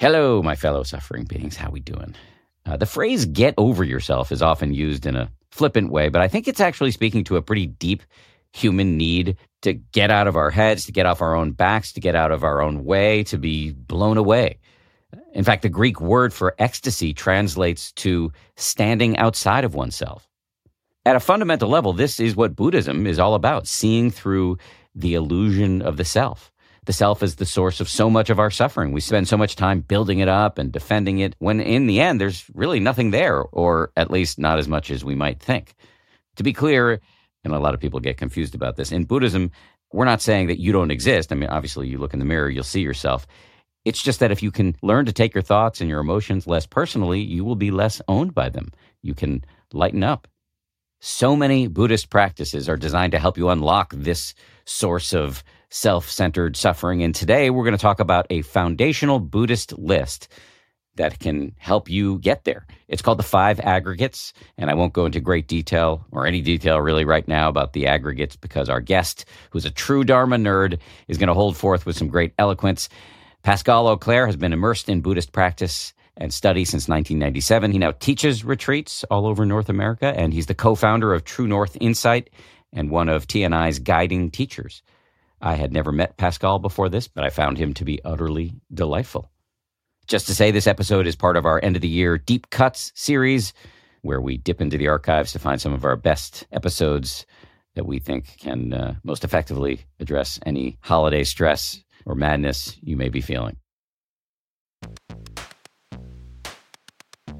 Hello, my fellow suffering beings. How we doing? Uh, the phrase "get over yourself" is often used in a flippant way, but I think it's actually speaking to a pretty deep human need to get out of our heads, to get off our own backs, to get out of our own way, to be blown away. In fact, the Greek word for ecstasy translates to standing outside of oneself. At a fundamental level, this is what Buddhism is all about seeing through the illusion of the self. The self is the source of so much of our suffering. We spend so much time building it up and defending it when in the end, there's really nothing there, or at least not as much as we might think. To be clear, and a lot of people get confused about this, in Buddhism, we're not saying that you don't exist. I mean, obviously, you look in the mirror, you'll see yourself. It's just that if you can learn to take your thoughts and your emotions less personally, you will be less owned by them. You can lighten up. So many Buddhist practices are designed to help you unlock this source of self centered suffering. And today we're going to talk about a foundational Buddhist list that can help you get there. It's called the five aggregates. And I won't go into great detail or any detail really right now about the aggregates because our guest, who's a true Dharma nerd, is going to hold forth with some great eloquence. Pascal Auclair has been immersed in Buddhist practice and study since 1997. He now teaches retreats all over North America, and he's the co founder of True North Insight and one of TNI's guiding teachers. I had never met Pascal before this, but I found him to be utterly delightful. Just to say, this episode is part of our end of the year Deep Cuts series, where we dip into the archives to find some of our best episodes that we think can uh, most effectively address any holiday stress or madness you may be feeling.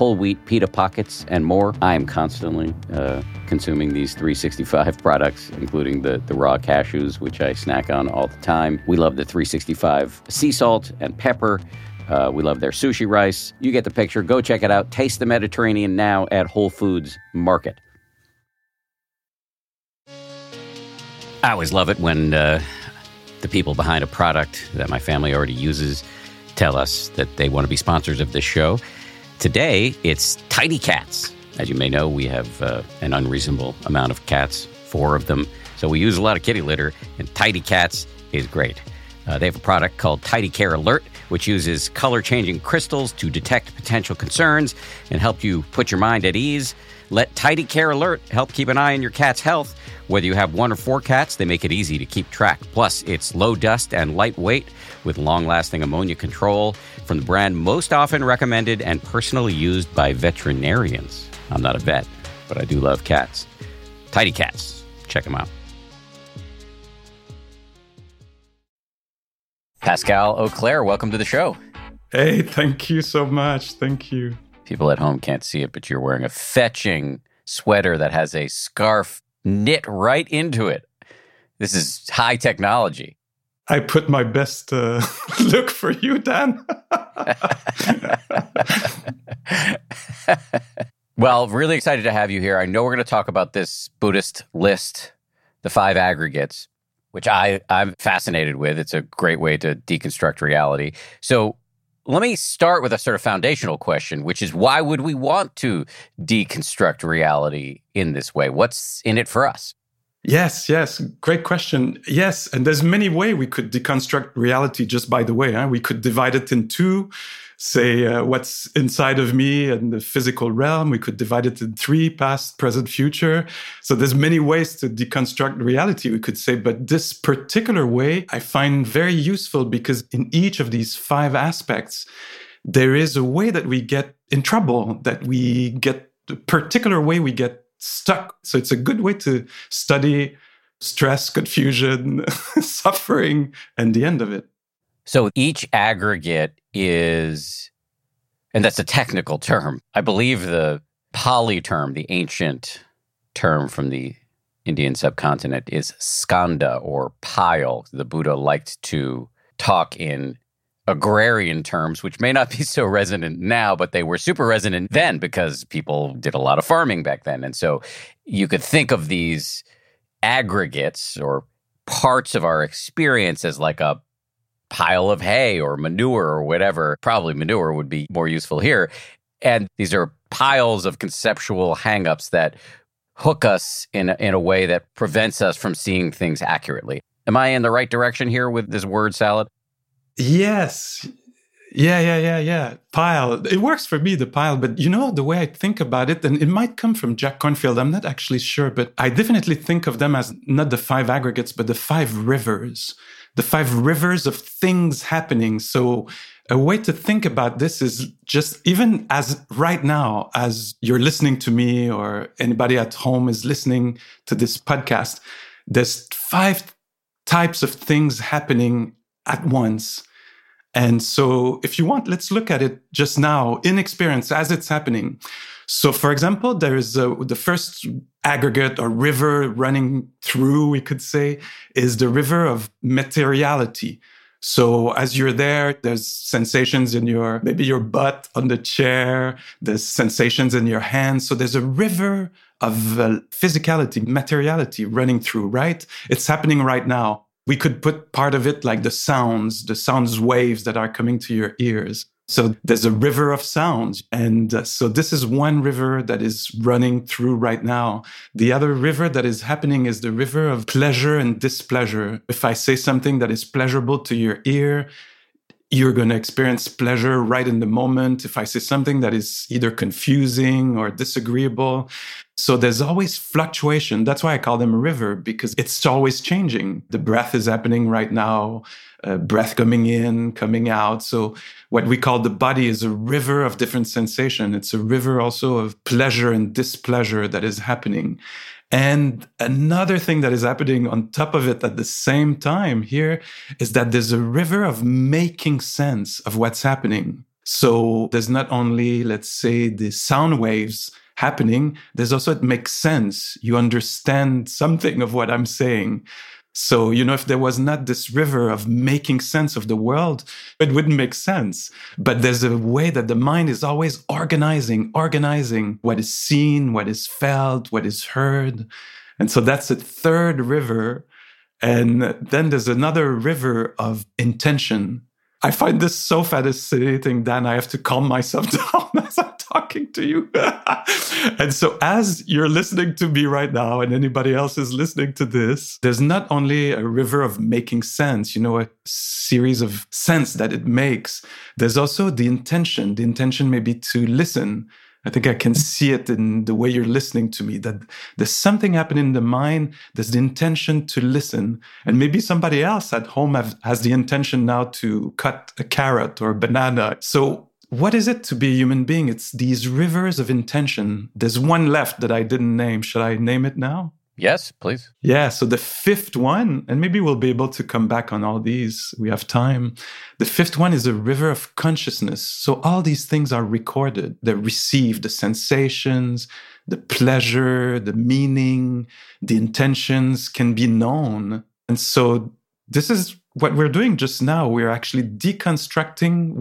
whole wheat pita pockets, and more. I am constantly uh, consuming these 365 products, including the, the raw cashews, which I snack on all the time. We love the 365 sea salt and pepper. Uh, we love their sushi rice. You get the picture. Go check it out. Taste the Mediterranean now at Whole Foods Market. I always love it when uh, the people behind a product that my family already uses tell us that they want to be sponsors of this show. Today, it's Tidy Cats. As you may know, we have uh, an unreasonable amount of cats, four of them. So we use a lot of kitty litter, and Tidy Cats is great. Uh, they have a product called Tidy Care Alert, which uses color changing crystals to detect potential concerns and help you put your mind at ease. Let Tidy Care Alert help keep an eye on your cat's health. Whether you have one or four cats, they make it easy to keep track. Plus, it's low dust and lightweight with long lasting ammonia control from the brand most often recommended and personally used by veterinarians. I'm not a vet, but I do love cats. Tidy Cats. Check them out. Pascal Auclair, welcome to the show. Hey, thank you so much. Thank you. People at home can't see it, but you're wearing a fetching sweater that has a scarf knit right into it. This is high technology. I put my best uh, look for you, Dan. well, really excited to have you here. I know we're going to talk about this Buddhist list, the five aggregates, which I, I'm fascinated with. It's a great way to deconstruct reality. So, let me start with a sort of foundational question, which is why would we want to deconstruct reality in this way? What's in it for us? Yes, yes, great question. Yes, and there's many way we could deconstruct reality. Just by the way, huh? we could divide it in two say uh, what's inside of me and the physical realm. We could divide it in three past, present, future. So there's many ways to deconstruct reality, we could say. But this particular way I find very useful because in each of these five aspects, there is a way that we get in trouble, that we get a particular way we get stuck. So it's a good way to study stress, confusion, suffering, and the end of it. So each aggregate is, and that's a technical term. I believe the Pali term, the ancient term from the Indian subcontinent, is skandha or pile. The Buddha liked to talk in agrarian terms, which may not be so resonant now, but they were super resonant then because people did a lot of farming back then. And so you could think of these aggregates or parts of our experience as like a pile of hay or manure or whatever. Probably manure would be more useful here. And these are piles of conceptual hangups that hook us in a, in a way that prevents us from seeing things accurately. Am I in the right direction here with this word salad? Yes. Yeah, yeah, yeah, yeah. Pile. It works for me, the pile. But you know, the way I think about it, and it might come from Jack Kornfield, I'm not actually sure, but I definitely think of them as not the five aggregates, but the five rivers the five rivers of things happening. So a way to think about this is just even as right now, as you're listening to me or anybody at home is listening to this podcast, there's five types of things happening at once. And so if you want, let's look at it just now in experience as it's happening. So, for example, there is a, the first aggregate or river running through, we could say, is the river of materiality. So as you're there, there's sensations in your, maybe your butt on the chair. There's sensations in your hands. So there's a river of uh, physicality, materiality running through, right? It's happening right now. We could put part of it like the sounds, the sounds waves that are coming to your ears. So there's a river of sounds. And uh, so this is one river that is running through right now. The other river that is happening is the river of pleasure and displeasure. If I say something that is pleasurable to your ear, you're going to experience pleasure right in the moment. If I say something that is either confusing or disagreeable. So there's always fluctuation. That's why I call them a river because it's always changing. The breath is happening right now, uh, breath coming in, coming out. So what we call the body is a river of different sensation. It's a river also of pleasure and displeasure that is happening. And another thing that is happening on top of it at the same time here is that there's a river of making sense of what's happening. So there's not only, let's say, the sound waves happening, there's also it makes sense. You understand something of what I'm saying. So, you know, if there was not this river of making sense of the world, it wouldn't make sense. But there's a way that the mind is always organizing, organizing what is seen, what is felt, what is heard. And so that's a third river And then there's another river of intention. I find this so fascinating, Dan. I have to calm myself down talking to you. and so, as you're listening to me right now, and anybody else is listening to this, there's not only a river of making sense, you know, a series of sense that it makes, there's also the intention. The intention may be to listen I think I can see it in the way you're listening to me that there's something happening in the mind. There's the intention to listen. And maybe somebody else at home have, has the intention now to cut a carrot or a banana. So, what is it to be a human being? It's these rivers of intention. There's one left that I didn't name. Should I name it now? Yes, please. Yeah. So the fifth one, and maybe we'll be able to come back on all these. We have time. The fifth one is a river of consciousness. So all these things are recorded. They're received, the sensations, the pleasure, the meaning, the intentions can be known. And so this is what we're doing just now. We're actually deconstructing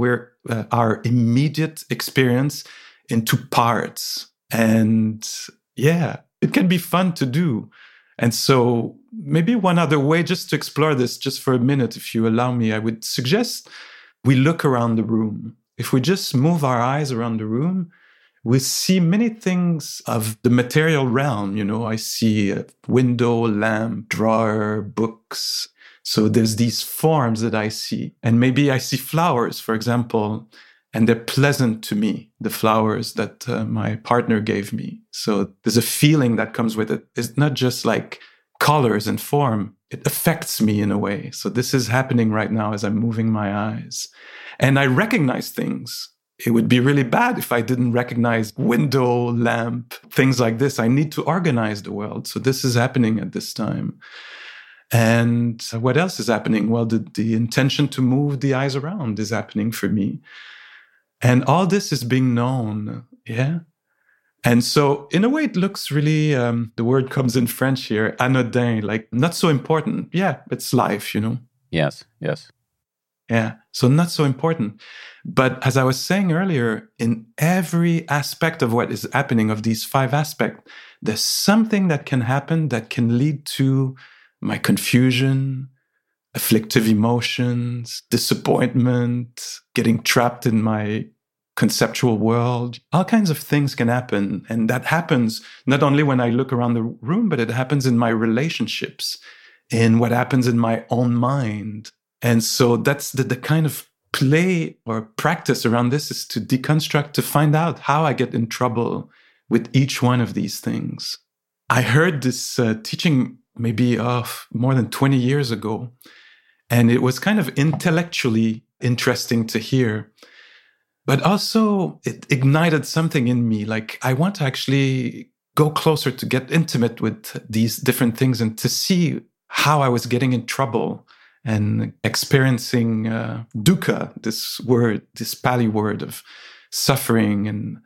uh, our immediate experience into parts. And yeah, it can be fun to do. And so, maybe one other way just to explore this, just for a minute, if you allow me, I would suggest we look around the room. If we just move our eyes around the room, we see many things of the material realm. You know, I see a window, lamp, drawer, books. So there's these forms that I see. And maybe I see flowers, for example and they're pleasant to me the flowers that uh, my partner gave me. So there's a feeling that comes with it. It's not just like colors and form. It affects me in a way. So this is happening right now as i'm moving my eyes. And i recognize things. It would be really bad if i didn't recognize window lamp things like this. I need to organize the world. So this is happening at this time and what else is happening well the, the intention to move the eyes around is happening for me and all this is being known. Yeah. And so, in a way, it looks really, um, the word comes in French here, anodin, like not so important. Yeah, it's life, you know? Yes, yes. Yeah, so not so important. But as I was saying earlier, in every aspect of what is happening, of these five aspects, there's something that can happen that can lead to my confusion, afflictive emotions, disappointment, getting trapped in my conceptual world. All kinds of things can happen. And that happens not only when I look around the room, but it happens in my relationships, in what happens in my own mind. And so that's the, the kind of play or practice around this is to deconstruct, to find out how I get in trouble with each one of these things. I heard this uh, teaching maybe uh, more than 20 years ago and it was kind of intellectually interesting to hear. But also, it ignited something in me. Like, I want to actually go closer to get intimate with these different things and to see how I was getting in trouble and experiencing uh, dukkha, this word, this Pali word of suffering and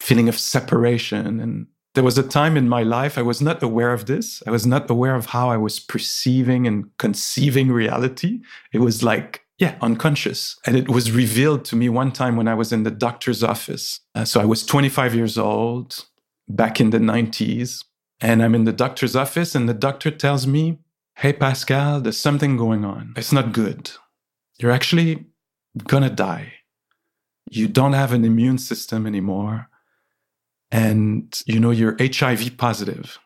feeling of separation and there was a time in my life I was not aware of this. I was not aware of how I was perceiving and conceiving reality. It was like, yeah, unconscious. And it was revealed to me one time when I was in the doctor's office. Uh, so I was 25 years old back in the 90s. And I'm in the doctor's office, and the doctor tells me, Hey, Pascal, there's something going on. It's not good. You're actually gonna die. You don't have an immune system anymore and you know you're HIV positive.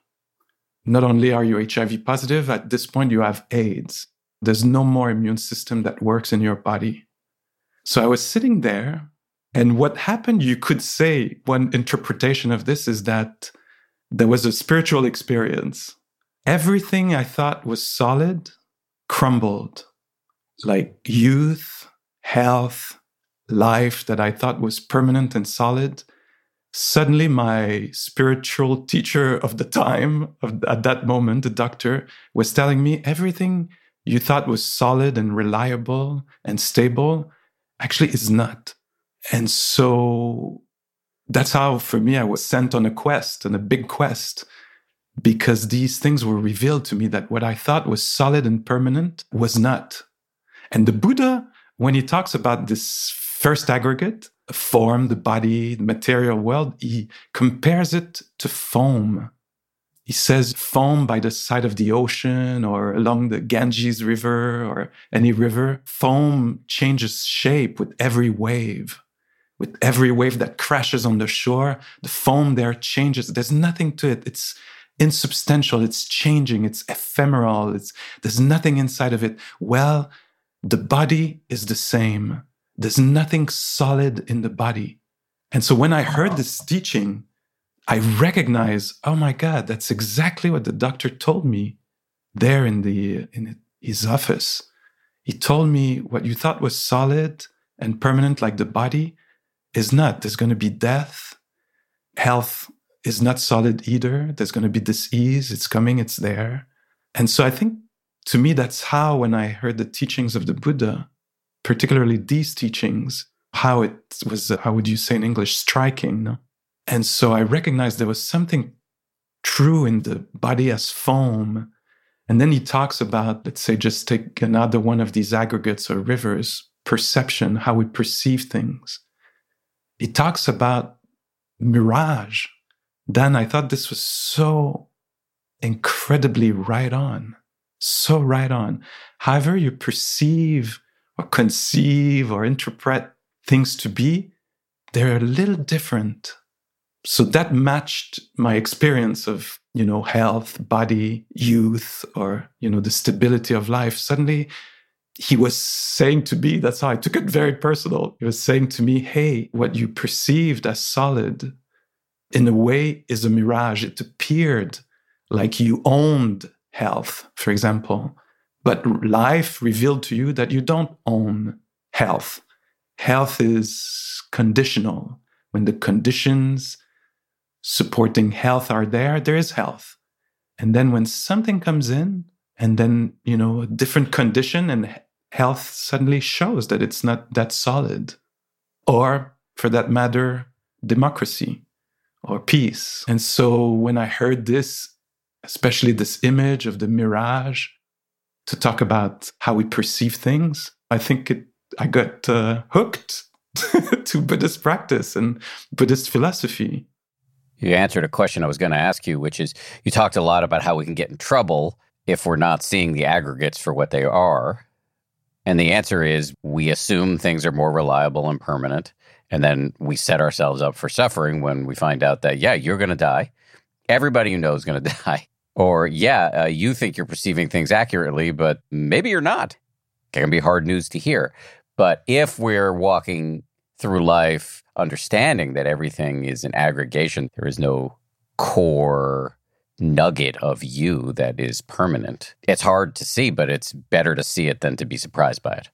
Not only are you HIV positive, at this point you have AIDS. There's no more immune system that works in your body. So I was sitting there, and what happened, you could say, one interpretation of this is that there was a spiritual experience. Everything I thought was solid crumbled, like youth, health, life that I thought was permanent and solid suddenly my spiritual teacher of the time of, at that moment the doctor was telling me everything you thought was solid and reliable and stable actually is not. And so that's how for me i was sent on a quest and a big quest because these things were revealed to me that what i thought was solid and permanent was not. And the buddha when he talks about this first aggregate form, the body, the material world, he compares it to foam. he says foam by the side of the ocean or along the Ganges River or any river, foam changes shape with every wave. With every wave that crashes on the shore, the foam there changes. There's nothing to it. It's insubstantial. It's changing. It's ephemeral. It's, there's nothing inside of it. Well, the body is the same. There's nothing solid in the body. And so when I heard this teaching, I recognize, oh my God, that's exactly what the doctor told me there in the in his office. He told me what you thought was solid and permanent, like the body, is not. There's going to be death. Health is not solid either. There's going to be disease. It's coming. It's there. And so I think to me, that's how when I heard the teachings of the Buddha, particularly these teachings, how it was, uh, how would you say in English, striking. No? And so I recognized there was something true in the body as foam. And then he talks about, let's say, just take another one of these aggregates or rivers, perception, how we perceive things. He talks about mirage. Then I thought this was so incredibly right on, so right on. However, you perceive or conceive or interpret things to be, they're a little different. So that matched my experience of you know health body youth or you know the stability of life. Suddenly he was saying to me that's how i took it very personal. He was saying to me hey what you perceived as solid in a way is a mirage. It appeared like you owned health for example but life revealed to you that you don't own health health is conditional when the conditions supporting health are there, there is health. And then when something comes in, and then, you know, a different condition and health suddenly shows that it's not that solid. Or, for that matter, democracy or peace. And so when I heard this, especially this image of the mirage, to talk about how we perceive things, I think it, I got uh, hooked to Buddhist practice and Buddhist philosophy. You answered a question I was going to ask you, which is you talked a lot about how we can get in trouble if we're not seeing the aggregates for what they are. And the answer is we assume things are more reliable and permanent. And then we set ourselves up for suffering when we find out that, yeah, you're going to die. Everybody you know is going to die. Or, yeah, uh, you think you're perceiving things accurately, but maybe you're not. It can be hard news to hear. But if we're walking through life understanding that everything is an aggregation. There is no core nugget of you that is permanent. It's hard to see, but it's better to see it than to be surprised by it.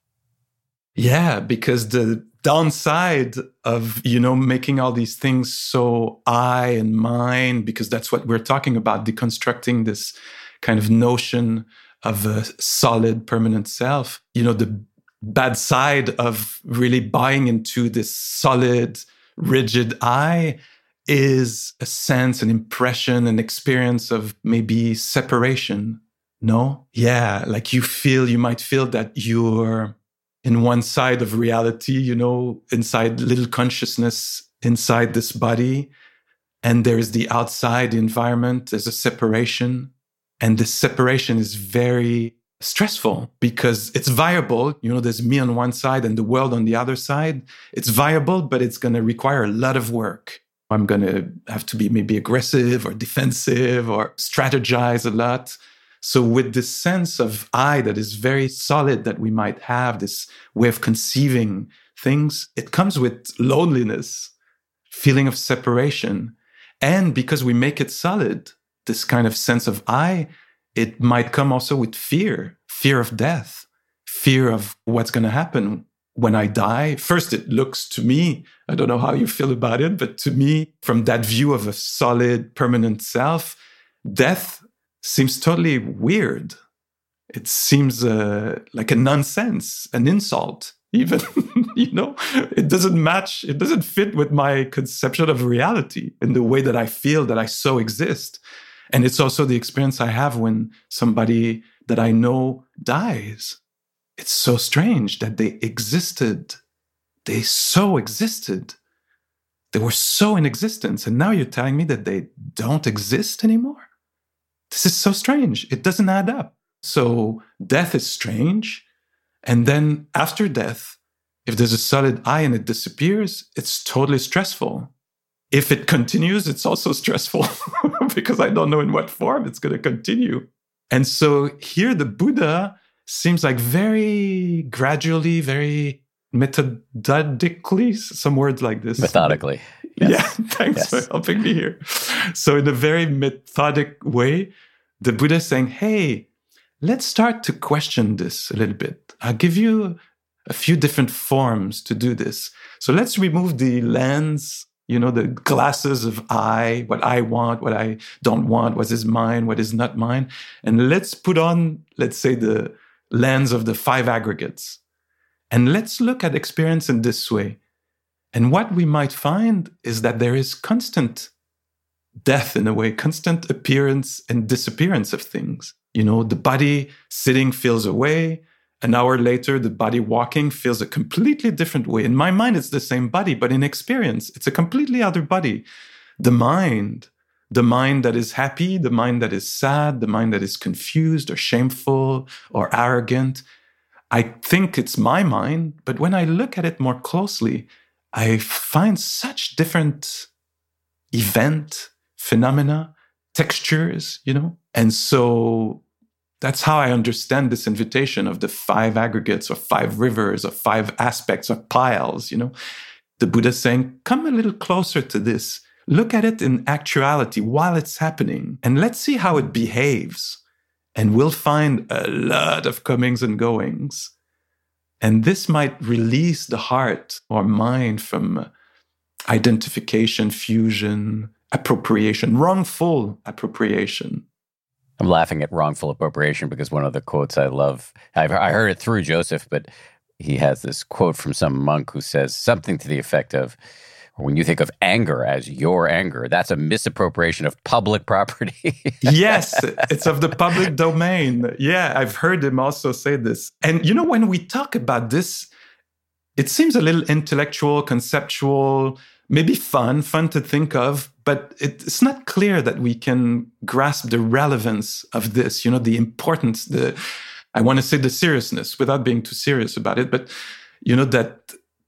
Yeah, because the downside of, you know, making all these things so I and mine, because that's what we're talking about, deconstructing this kind of notion of a solid permanent self. You know, the bad side of really buying into this solid, rigid I is a sense, an impression, an experience of maybe separation. No? Yeah, like you feel, you might feel that you're in one side of reality, you know, inside little consciousness inside this body. And there's the outside environment, there's a separation. And this separation is very stressful because it's viable. You know, there's me on one side and the world on the other side. It's viable, but it's going to require a lot of work. I'm going to have to be maybe aggressive or defensive or strategize a lot. So, with this sense of I that is very solid that we might have, this way of conceiving things, it comes with loneliness, feeling of separation. And because we make it solid, this kind of sense of I it might come also with fear fear of death, fear of what's going to happen when I die. First, it looks to me, I don't know how you feel about it, but to me, from that view of a solid, permanent self, death seems totally weird. It seems uh, like a nonsense, an insult, even. you know, it doesn't match, it doesn't fit with my conception of reality in the way that I feel that I so exist. And it's also the experience I have when somebody that I know dies. It's so strange that they existed. They so existed. They were so in existence. And now you're telling me that they don't exist anymore? This is so strange. It doesn't add up. So death is strange. And then after death, if there's a solid I and it disappears, it's totally stressful. If it continues, it's also stressful because I don't know in what form it's going to continue. And so here the Buddha seems like very gradually, very methodically, some words like this. Methodically. Yes. Yeah, thanks yes. for helping me here. So, in a very methodic way, the Buddha is saying, hey, let's start to question this a little bit. I'll give you a few different forms to do this. So, let's remove the lens, you know, the glasses of I, what I want, what I don't want, what is mine, what is not mine. And let's put on, let's say, the lens of the five aggregates. And let's look at experience in this way. And what we might find is that there is constant death in a way, constant appearance and disappearance of things. You know, the body sitting feels a way. An hour later, the body walking feels a completely different way. In my mind, it's the same body, but in experience, it's a completely other body. The mind, the mind that is happy, the mind that is sad, the mind that is confused or shameful or arrogant, I think it's my mind, but when I look at it more closely, I find such different event, phenomena, textures, you know? And so that's how I understand this invitation of the five aggregates or five rivers or five aspects or piles, you know? The Buddha saying, come a little closer to this. Look at it in actuality while it's happening, and let's see how it behaves and we'll find a lot of comings and goings. And this might release the heart or mind from identification, fusion, appropriation, wrongful appropriation. I'm laughing at wrongful appropriation because one of the quotes I love, I've, I heard it through Joseph, but he has this quote from some monk who says something to the effect of, when you think of anger as your anger, that's a misappropriation of public property. yes, it's of the public domain. Yeah, I've heard him also say this. And you know, when we talk about this, it seems a little intellectual, conceptual, maybe fun, fun to think of, but it's not clear that we can grasp the relevance of this, you know, the importance, the, I want to say the seriousness without being too serious about it, but, you know, that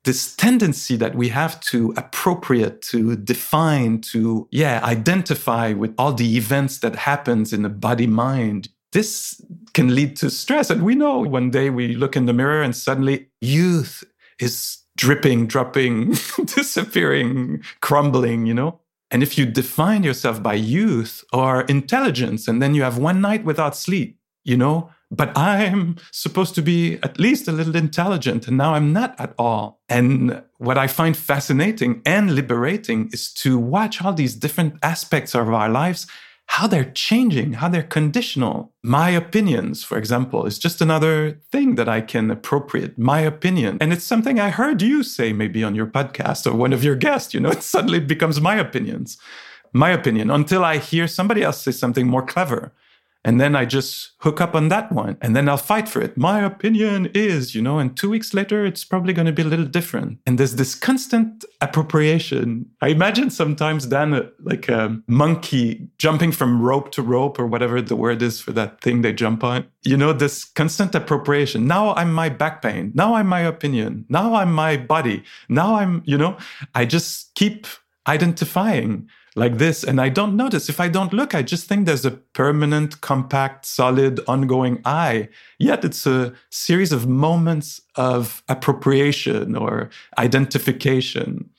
this tendency that we have to appropriate to define to yeah identify with all the events that happens in the body mind. This can lead to stress. And we know one day we look in the mirror and suddenly youth is dripping dropping disappearing crumbling you know? And if you define yourself by youth or intelligence and then you have one night without sleep you know but I'm supposed to be at least a little intelligent, and now I'm not at all. And what I find fascinating and liberating is to watch all these different aspects of our lives, how they're changing, how they're conditional. My opinions, for example, is just another thing that I can appropriate. My opinion. And it's something I heard you say maybe on your podcast or one of your guests, you know, it suddenly becomes my opinions. My opinion until I hear somebody else say something more clever and then I just hook up on that one and then I'll fight for it. My opinion is, you know, and two weeks later, it's probably going to be a little different. And there's this constant appropriation. I imagine sometimes Dan, uh, like a monkey jumping from rope to rope or whatever the word is for that thing they jump on. You know, this constant appropriation. Now I'm my back pain. Now I'm my opinion. Now I'm my body. Now I'm, you know, I just keep identifying like this. And I don't notice. If I don't look, I just think there's a permanent, compact, solid, ongoing I. Yet it's a series of moments of appropriation or identification.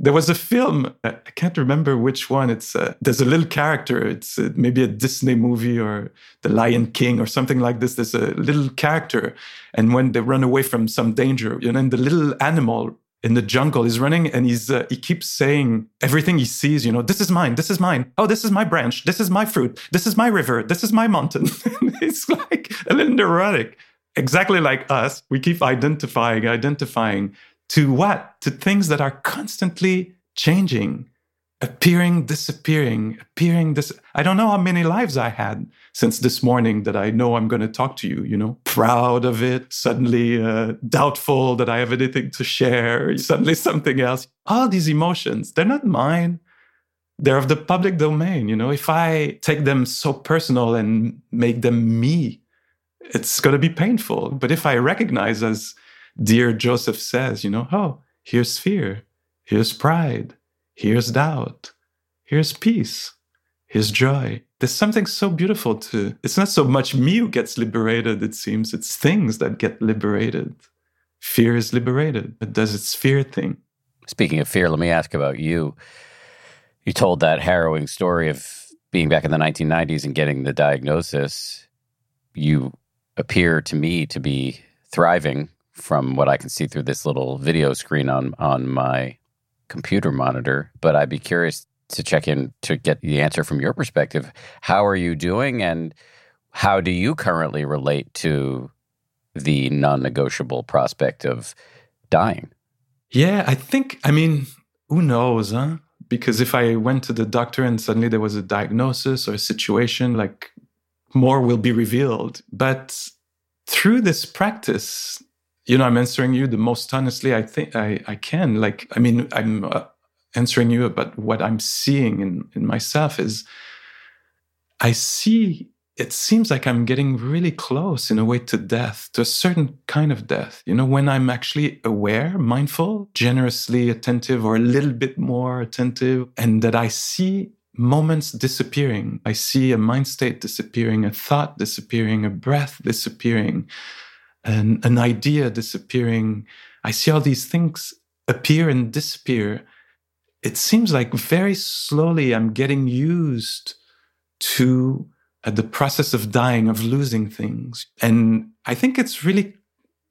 There was a film, I can't remember which one. It's uh, there's a little character. It's uh, maybe a Disney movie or The Lion King or something like this. There's a little character, and when they run away from some danger, you know, and the little animal in the jungle. He's running and he's uh, he keeps saying everything he sees. You know, this is mine. This is mine. Oh, this is my branch. This is my fruit. This is my river. This is my mountain. it's like a little neurotic, exactly like us. We keep identifying, identifying to what? To things that are constantly changing appearing, disappearing, appearing, this. I don't know how many lives I had since this morning that I know I'm going to talk to you, you know, proud of it, suddenly uh, doubtful that I have anything to share, suddenly something else. All these emotions, they're not mine. they're of the public domain. You know, if I take them so personal and make them me, it's going to be painful. But if I recognize, as dear Joseph says, you know, oh, here's fear, here's pride, here's doubt, here's peace, here's joy. There's something so beautiful to it's not so much me who gets liberated, it seems, it's things that get liberated. Fear is liberated. It does its fear thing. Speaking of fear, let me ask about you. You told that harrowing story of being back in the 1990s and getting the diagnosis. You appear to me to be thriving from what I can see through this little video screen on on my computer monitor. But I'd be curious to check in to get the answer from your perspective. How are you doing, and how do you currently relate to the non-negotiable prospect of dying? Yeah, I think. I mean, who knows, huh? because if I went to the doctor and suddenly there was a diagnosis or a situation, like more will be revealed. But through this practice, you know, I'm answering you the most honestly I think I, I can. Like, I mean, I'm uh, answering you about what I'm seeing in, in myself is I see it seems like I'm getting really close in a way to death, to a certain kind of death. You know, when I'm actually aware, mindful, generously attentive, or a little bit more attentive, and that I see moments disappearing. I see a mind state disappearing, a thought disappearing, a breath disappearing, an, an idea disappearing. I see all these things appear and disappear. It seems like very slowly I'm getting used to at the process of dying, of losing things. And I think it's really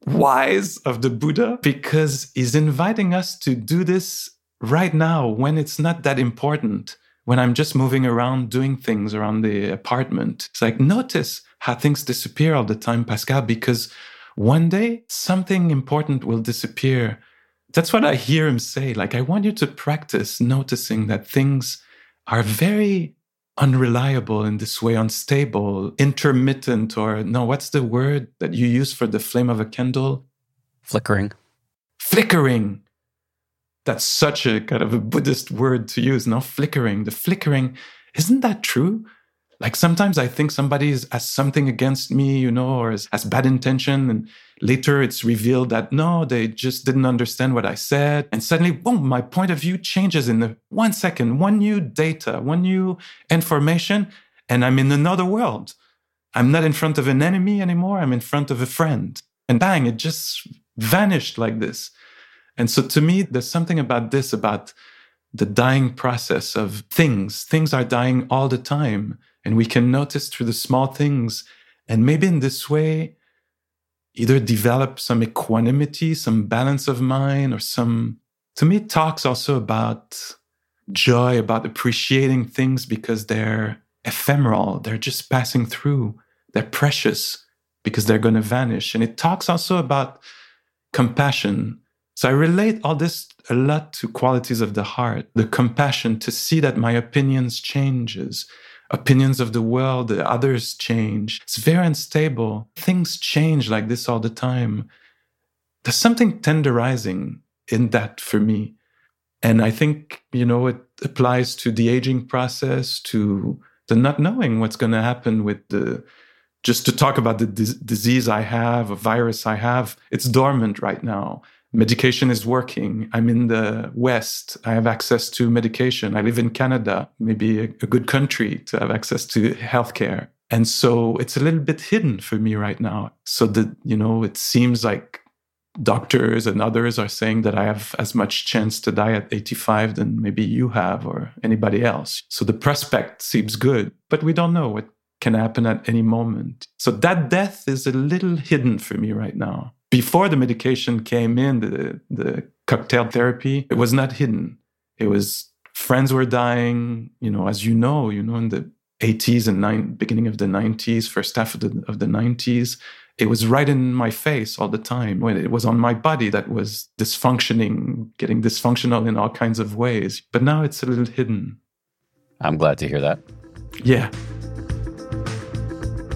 wise of the Buddha because he's inviting us to do this right now when it's not that important, when I'm just moving around doing things around the apartment. It's like, notice how things disappear all the time, Pascal, because one day something important will disappear. That's what I hear him say. Like, I want you to practice noticing that things are very unreliable in this way, unstable, intermittent, or no, what's the word that you use for the flame of a candle? Flickering. Flickering. That's such a kind of a Buddhist word to use, no? Flickering. The flickering. Isn't that true? Like sometimes I think somebody has something against me, you know, or has, has bad intention. And later it's revealed that no, they just didn't understand what I said. And suddenly, boom, my point of view changes in the one second, one new data, one new information, and I'm in another world. I'm not in front of an enemy anymore. I'm in front of a friend. And bang, it just vanished like this. And so to me, there's something about this, about the dying process of things. Things are dying all the time. And we can notice through the small things. And maybe in this way, either develop some equanimity, some balance of mind, or some, to me, talks also about joy, about appreciating things because they're ephemeral, they're just passing through, they're precious because they're going to vanish. And it talks also about compassion. So I relate all this a lot to qualities of the heart, the compassion to see that my opinions changes, opinions of the world, the others change. It's very unstable. Things change like this all the time. There's something tenderizing in that for me. And I think, you know, it applies to the aging process, to the not knowing what's going to happen with the, just to talk about the disease I have, a virus I have, it's dormant right now medication is working. I'm in the West. I have access to medication. I live in Canada, maybe a, a good country to have access to healthcare. And so it's a little bit hidden for me right now. So that, you know, it seems like doctors and others are saying that I have as much chance to die at 85 than maybe you have or anybody else. So the prospect seems good, but we don't know what can happen at any moment. So that death is a little hidden for me right now before the medication came in, the, the cocktail therapy, it was not hidden. It was friends were dying, you know, as you know, you know, in the 80s and nine, beginning of the 90s, first half of the, of the 90s, it was right in my face all the time when it was on my body that was dysfunctioning, getting dysfunctional in all kinds of ways. But now it's a little hidden. I'm glad to hear that. Yeah.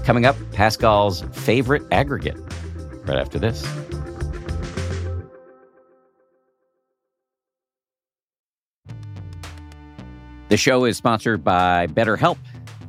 Coming up, Pascal's favorite aggregate right after this. The show is sponsored by BetterHelp.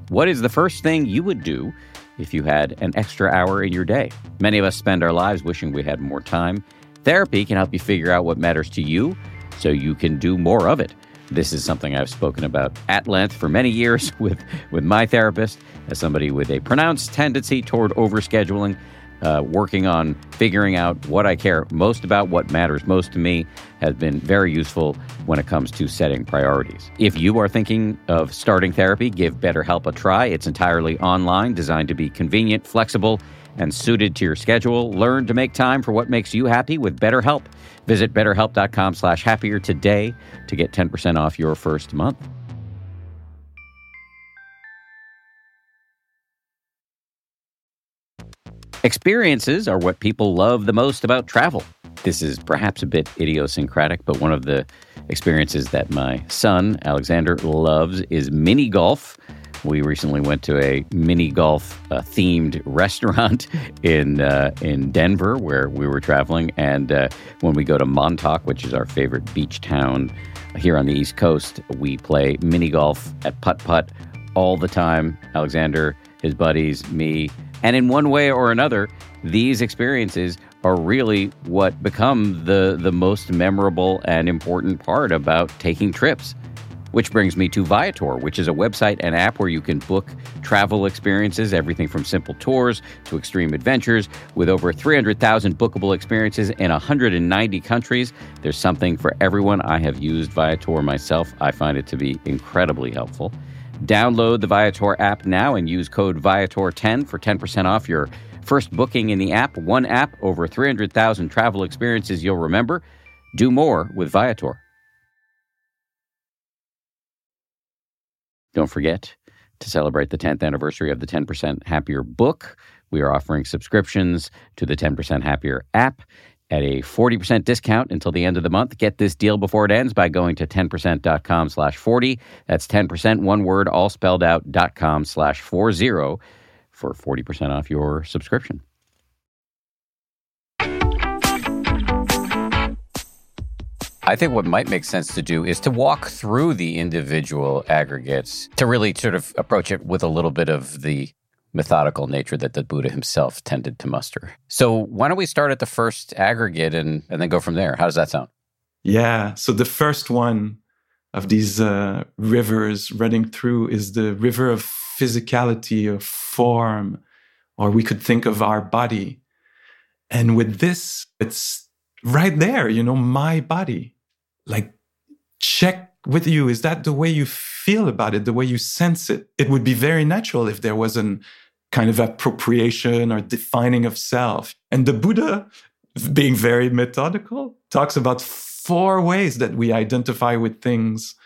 What is the first thing you would do if you had an extra hour in your day? Many of us spend our lives wishing we had more time. Therapy can help you figure out what matters to you so you can do more of it. This is something I've spoken about at length for many years with, with my therapist as somebody with a pronounced tendency toward overscheduling uh, working on figuring out what I care most about, what matters most to me, has been very useful when it comes to setting priorities. If you are thinking of starting therapy, give BetterHelp a try. It's entirely online, designed to be convenient, flexible, and suited to your schedule. Learn to make time for what makes you happy with BetterHelp. Visit betterhelp.com slash happier today to get 10% off your first month. Experiences are what people love the most about travel. This is perhaps a bit idiosyncratic, but one of the experiences that my son, Alexander, loves is mini golf. We recently went to a mini golf uh, themed restaurant in uh, in Denver where we were traveling, and uh, when we go to Montauk, which is our favorite beach town here on the East Coast, we play mini golf at putt putt all the time. Alexander, his buddies, me, and in one way or another, these experiences are really what become the, the most memorable and important part about taking trips. Which brings me to Viator, which is a website and app where you can book travel experiences, everything from simple tours to extreme adventures. With over 300,000 bookable experiences in 190 countries, there's something for everyone. I have used Viator myself. I find it to be incredibly helpful. Download the Viator app now and use code Viator10 for 10% off your first booking in the app. One app, over 300,000 travel experiences you'll remember. Do more with Viator. Don't forget to celebrate the 10th anniversary of the 10% Happier book. We are offering subscriptions to the 10% Happier app at a 40% discount until the end of the month. Get this deal before it ends by going to 10%.com slash 40. That's 10%, one word, all spelled out, dot com slash 40 for 40% off your subscription. I think what might make sense to do is to walk through the individual aggregates to really sort of approach it with a little bit of the methodical nature that the Buddha himself tended to muster. So why don't we start at the first aggregate and, and then go from there? How does that sound? Yeah. So the first one of these uh, rivers running through is the river of physicality, of form, or we could think of our body. And with this, it's right there, you know, my body. Like, check with you. Is that the way you feel about it, the way you sense it? It would be very natural if there was an kind of appropriation or defining of self. And the Buddha, being very methodical, talks about four ways that we identify with things.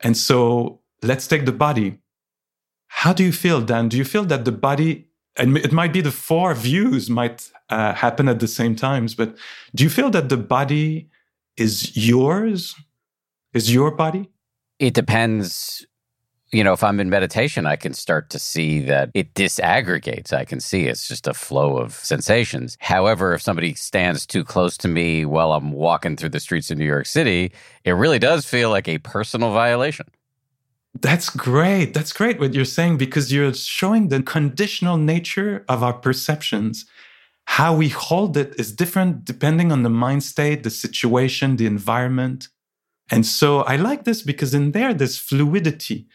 And so let's take the body. How do you feel, Dan? Do you feel that the body, and it might be the four views might uh, happen at the same times, but do you feel that the body is yours? Is your body? It depends you know, if I'm in meditation, I can start to see that it disaggregates. I can see it's just a flow of sensations. However, if somebody stands too close to me while I'm walking through the streets of New York City, it really does feel like a personal violation. That's great. That's great what you're saying because you're showing the conditional nature of our perceptions. How we hold it is different depending on the mind state, the situation, the environment. And so I like this because in there, there's fluidity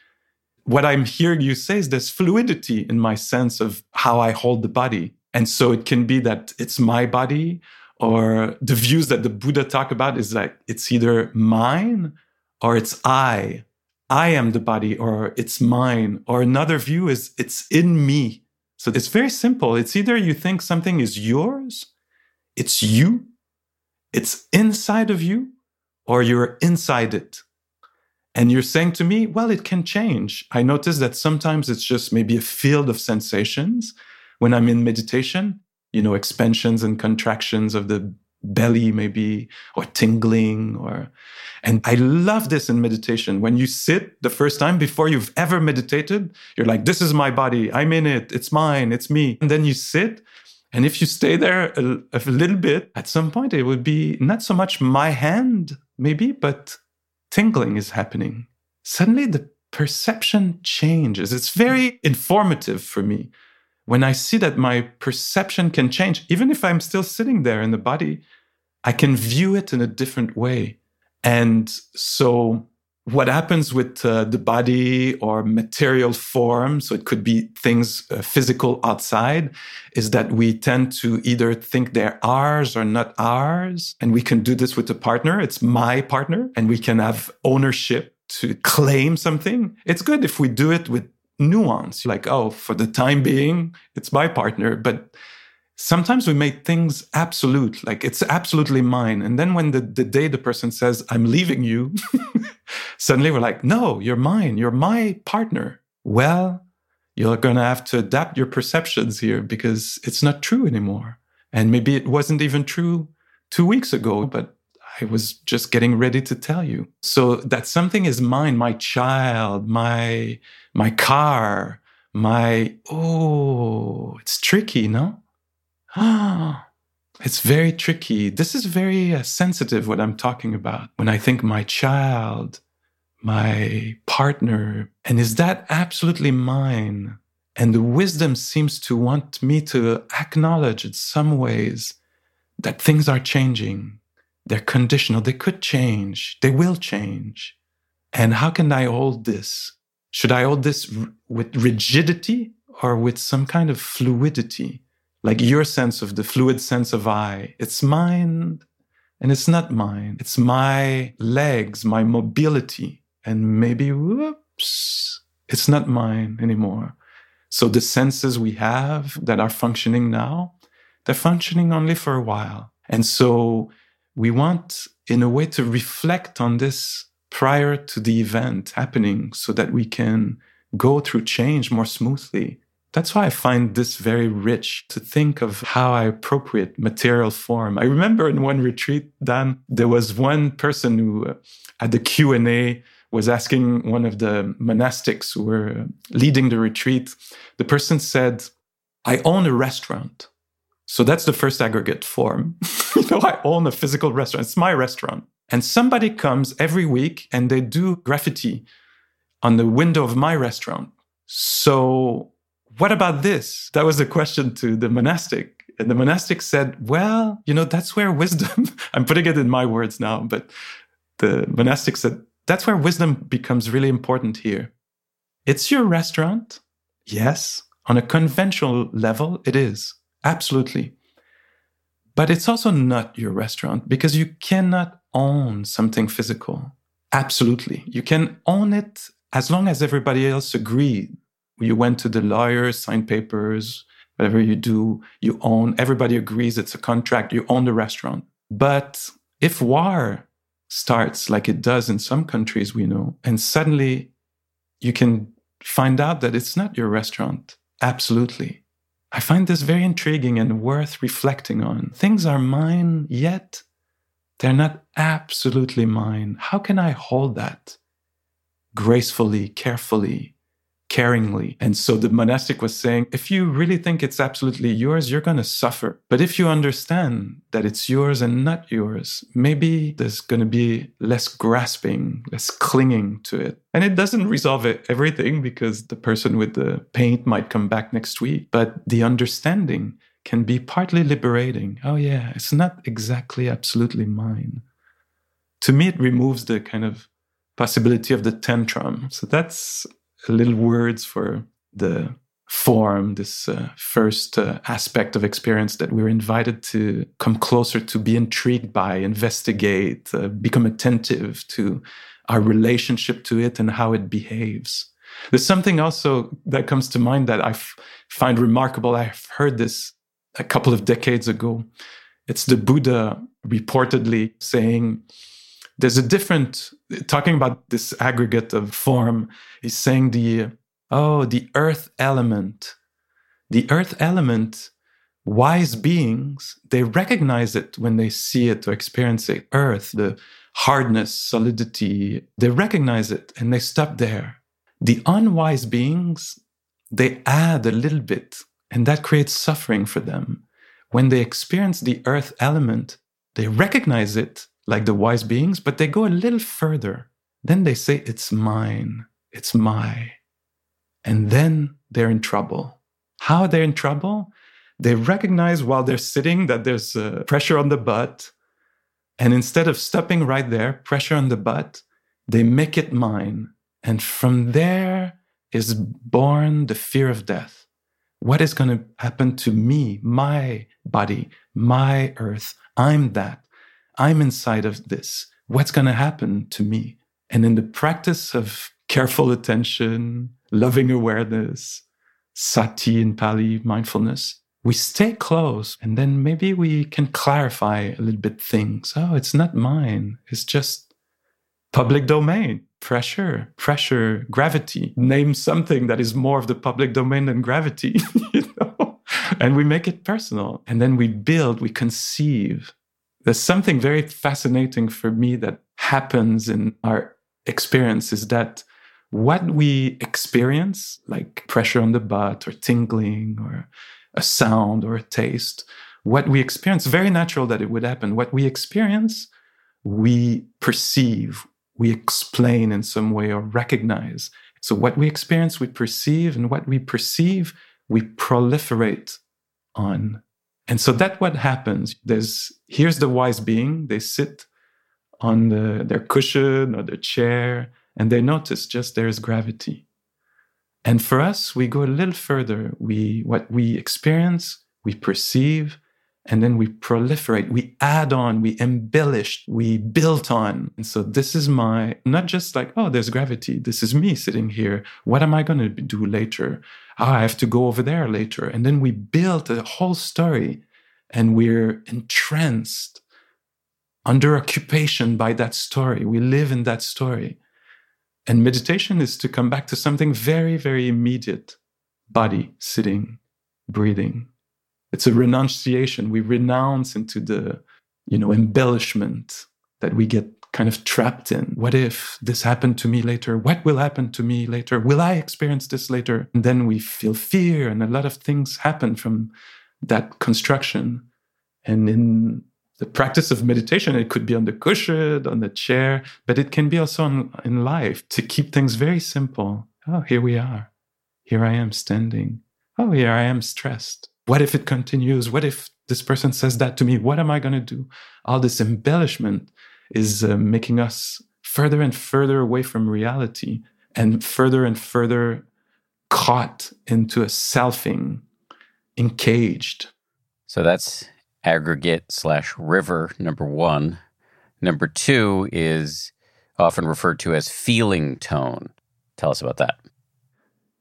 what I'm hearing you say is there's fluidity in my sense of how I hold the body. And so it can be that it's my body, or the views that the Buddha talk about is like it's either mine or it's I. I am the body, or it's mine. Or another view is it's in me. So it's very simple. It's either you think something is yours, it's you, it's inside of you, or you're inside it. And you're saying to me, well, it can change. I notice that sometimes it's just maybe a field of sensations when I'm in meditation, you know, expansions and contractions of the belly, maybe, or tingling, or, and I love this in meditation. When you sit the first time before you've ever meditated, you're like, this is my body. I'm in it. It's mine. It's me. And then you sit. And if you stay there a, a little bit, at some point, it would be not so much my hand, maybe, but tingling is happening. Suddenly the perception changes. It's very informative for me when I see that my perception can change, even if I'm still sitting there in the body, I can view it in a different way. And so, what happens with uh, the body or material form, so it could be things uh, physical outside, is that we tend to either think they're ours or not ours. And we can do this with a partner. It's my partner, and we can have ownership to claim something. It's good if we do it with nuance like oh for the time being it's my partner but sometimes we make things absolute like it's absolutely mine and then when the, the day the person says i'm leaving you suddenly we're like no you're mine you're my partner well you're going to have to adapt your perceptions here because it's not true anymore and maybe it wasn't even true two weeks ago but I was just getting ready to tell you. So that something is mine, my child, my my car, my oh, it's tricky, no? It's very tricky. This is very uh, sensitive what I'm talking about. When I think my child, my partner, and is that absolutely mine? And the wisdom seems to want me to acknowledge in some ways that things are changing they're conditional. They could change. They will change. And how can I hold this? Should I hold this r- with rigidity or with some kind of fluidity? Like your sense of the fluid sense of I. It's mine and it's not mine. It's my legs, my mobility. And maybe, whoops, it's not mine anymore. So the senses we have that are functioning now, they're functioning only for a while. And so we want, in a way, to reflect on this prior to the event happening so that we can go through change more smoothly. That's why I find this very rich to think of how I appropriate material form. I remember in one retreat, Dan, there was one person who uh, at the Q&A was asking one of the monastics who were leading the retreat. The person said, I own a restaurant. So that's the first aggregate form. you know, I own a physical restaurant. It's my restaurant. And somebody comes every week and they do graffiti on the window of my restaurant. So what about this? That was the question to the monastic. And the monastic said, well, you know, that's where wisdom, I'm putting it in my words now, but the monastic said, that's where wisdom becomes really important here. It's your restaurant. Yes. On a conventional level, it is. Absolutely. But it's also not your restaurant because you cannot own something physical. Absolutely. You can own it as long as everybody else agreed. You went to the lawyer, signed papers, whatever you do, you own, everybody agrees it's a contract, you own the restaurant. But if war starts like it does in some countries we know, and suddenly you can find out that it's not your restaurant, absolutely. I find this very intriguing and worth reflecting on. Things are mine, yet they're not absolutely mine. How can I hold that gracefully, carefully, caringly. And so the monastic was saying, if you really think it's absolutely yours, you're going to suffer. But if you understand that it's yours and not yours, maybe there's going to be less grasping, less clinging to it. And it doesn't resolve it, everything because the person with the paint might come back next week. But the understanding can be partly liberating. Oh, yeah, it's not exactly absolutely mine. To me, it removes the kind of possibility of the tantrum. So that's little words for the form, this uh, first uh, aspect of experience that we're invited to come closer to be intrigued by, investigate, uh, become attentive to our relationship to it and how it behaves. There's something also that comes to mind that I find remarkable. I've heard this a couple of decades ago. It's the Buddha reportedly saying, there's a different talking about this aggregate of form he's saying the oh the earth element. The earth element wise beings they recognize it when they see it or experience it earth the hardness solidity. They recognize it and they stop there. The unwise beings they add a little bit and that creates suffering for them. When they experience the earth element they recognize it like the wise beings, but they go a little further. Then they say, It's mine. it's my. And then they're in trouble. How they're in trouble? They recognize while they're sitting that there's uh, pressure on the butt. And instead of stopping right there, pressure on the butt, they make it mine. And from there is born the fear of death. What is going to happen to me, my body, my earth? I'm that. I'm inside of this. What's going to happen to me? And in the practice of careful attention, loving awareness, sati in Pali, mindfulness, we stay close and then maybe we can clarify a little bit things. Oh, it's not mine. It's just public domain, pressure, pressure, gravity. Name something that is more of the public domain than gravity, you know? And we make it personal. And then we build, we conceive. There's something very fascinating for me that happens in our experience is that what we experience, like pressure on the butt or tingling or a sound or a taste, what we experience, very natural that it would happen. What we experience, we perceive, we explain in some way or recognize. So what we experience, we perceive, and what we perceive, we proliferate on. And so that's what happens. There's here's the wise being. They sit on the, their cushion or their chair, and they notice just there's gravity. And for us, we go a little further. We what we experience, we perceive, and then we proliferate. We add on, we embellish, we build on. And so this is my not just like, oh, there's gravity. This is me sitting here. What am I going to do later? Oh, I have to go over there later. And then we build a whole story and we're entranced under occupation by that story. We live in that story. And meditation is to come back to something very, very immediate body, sitting, breathing. It's a renunciation. We renounce into the, you know, embellishment that we get kind of trapped in. What if this happened to me later? What will happen to me later? Will I experience this later? And then we feel fear, and a lot of things happen from that construction. And in the practice of meditation it could be on the cushion on the chair but it can be also on, in life to keep things very simple oh here we are here i am standing oh here i am stressed what if it continues what if this person says that to me what am i going to do all this embellishment is uh, making us further and further away from reality and further and further caught into a selfing encaged so that's aggregate slash river, number one. Number two is often referred to as feeling tone. Tell us about that.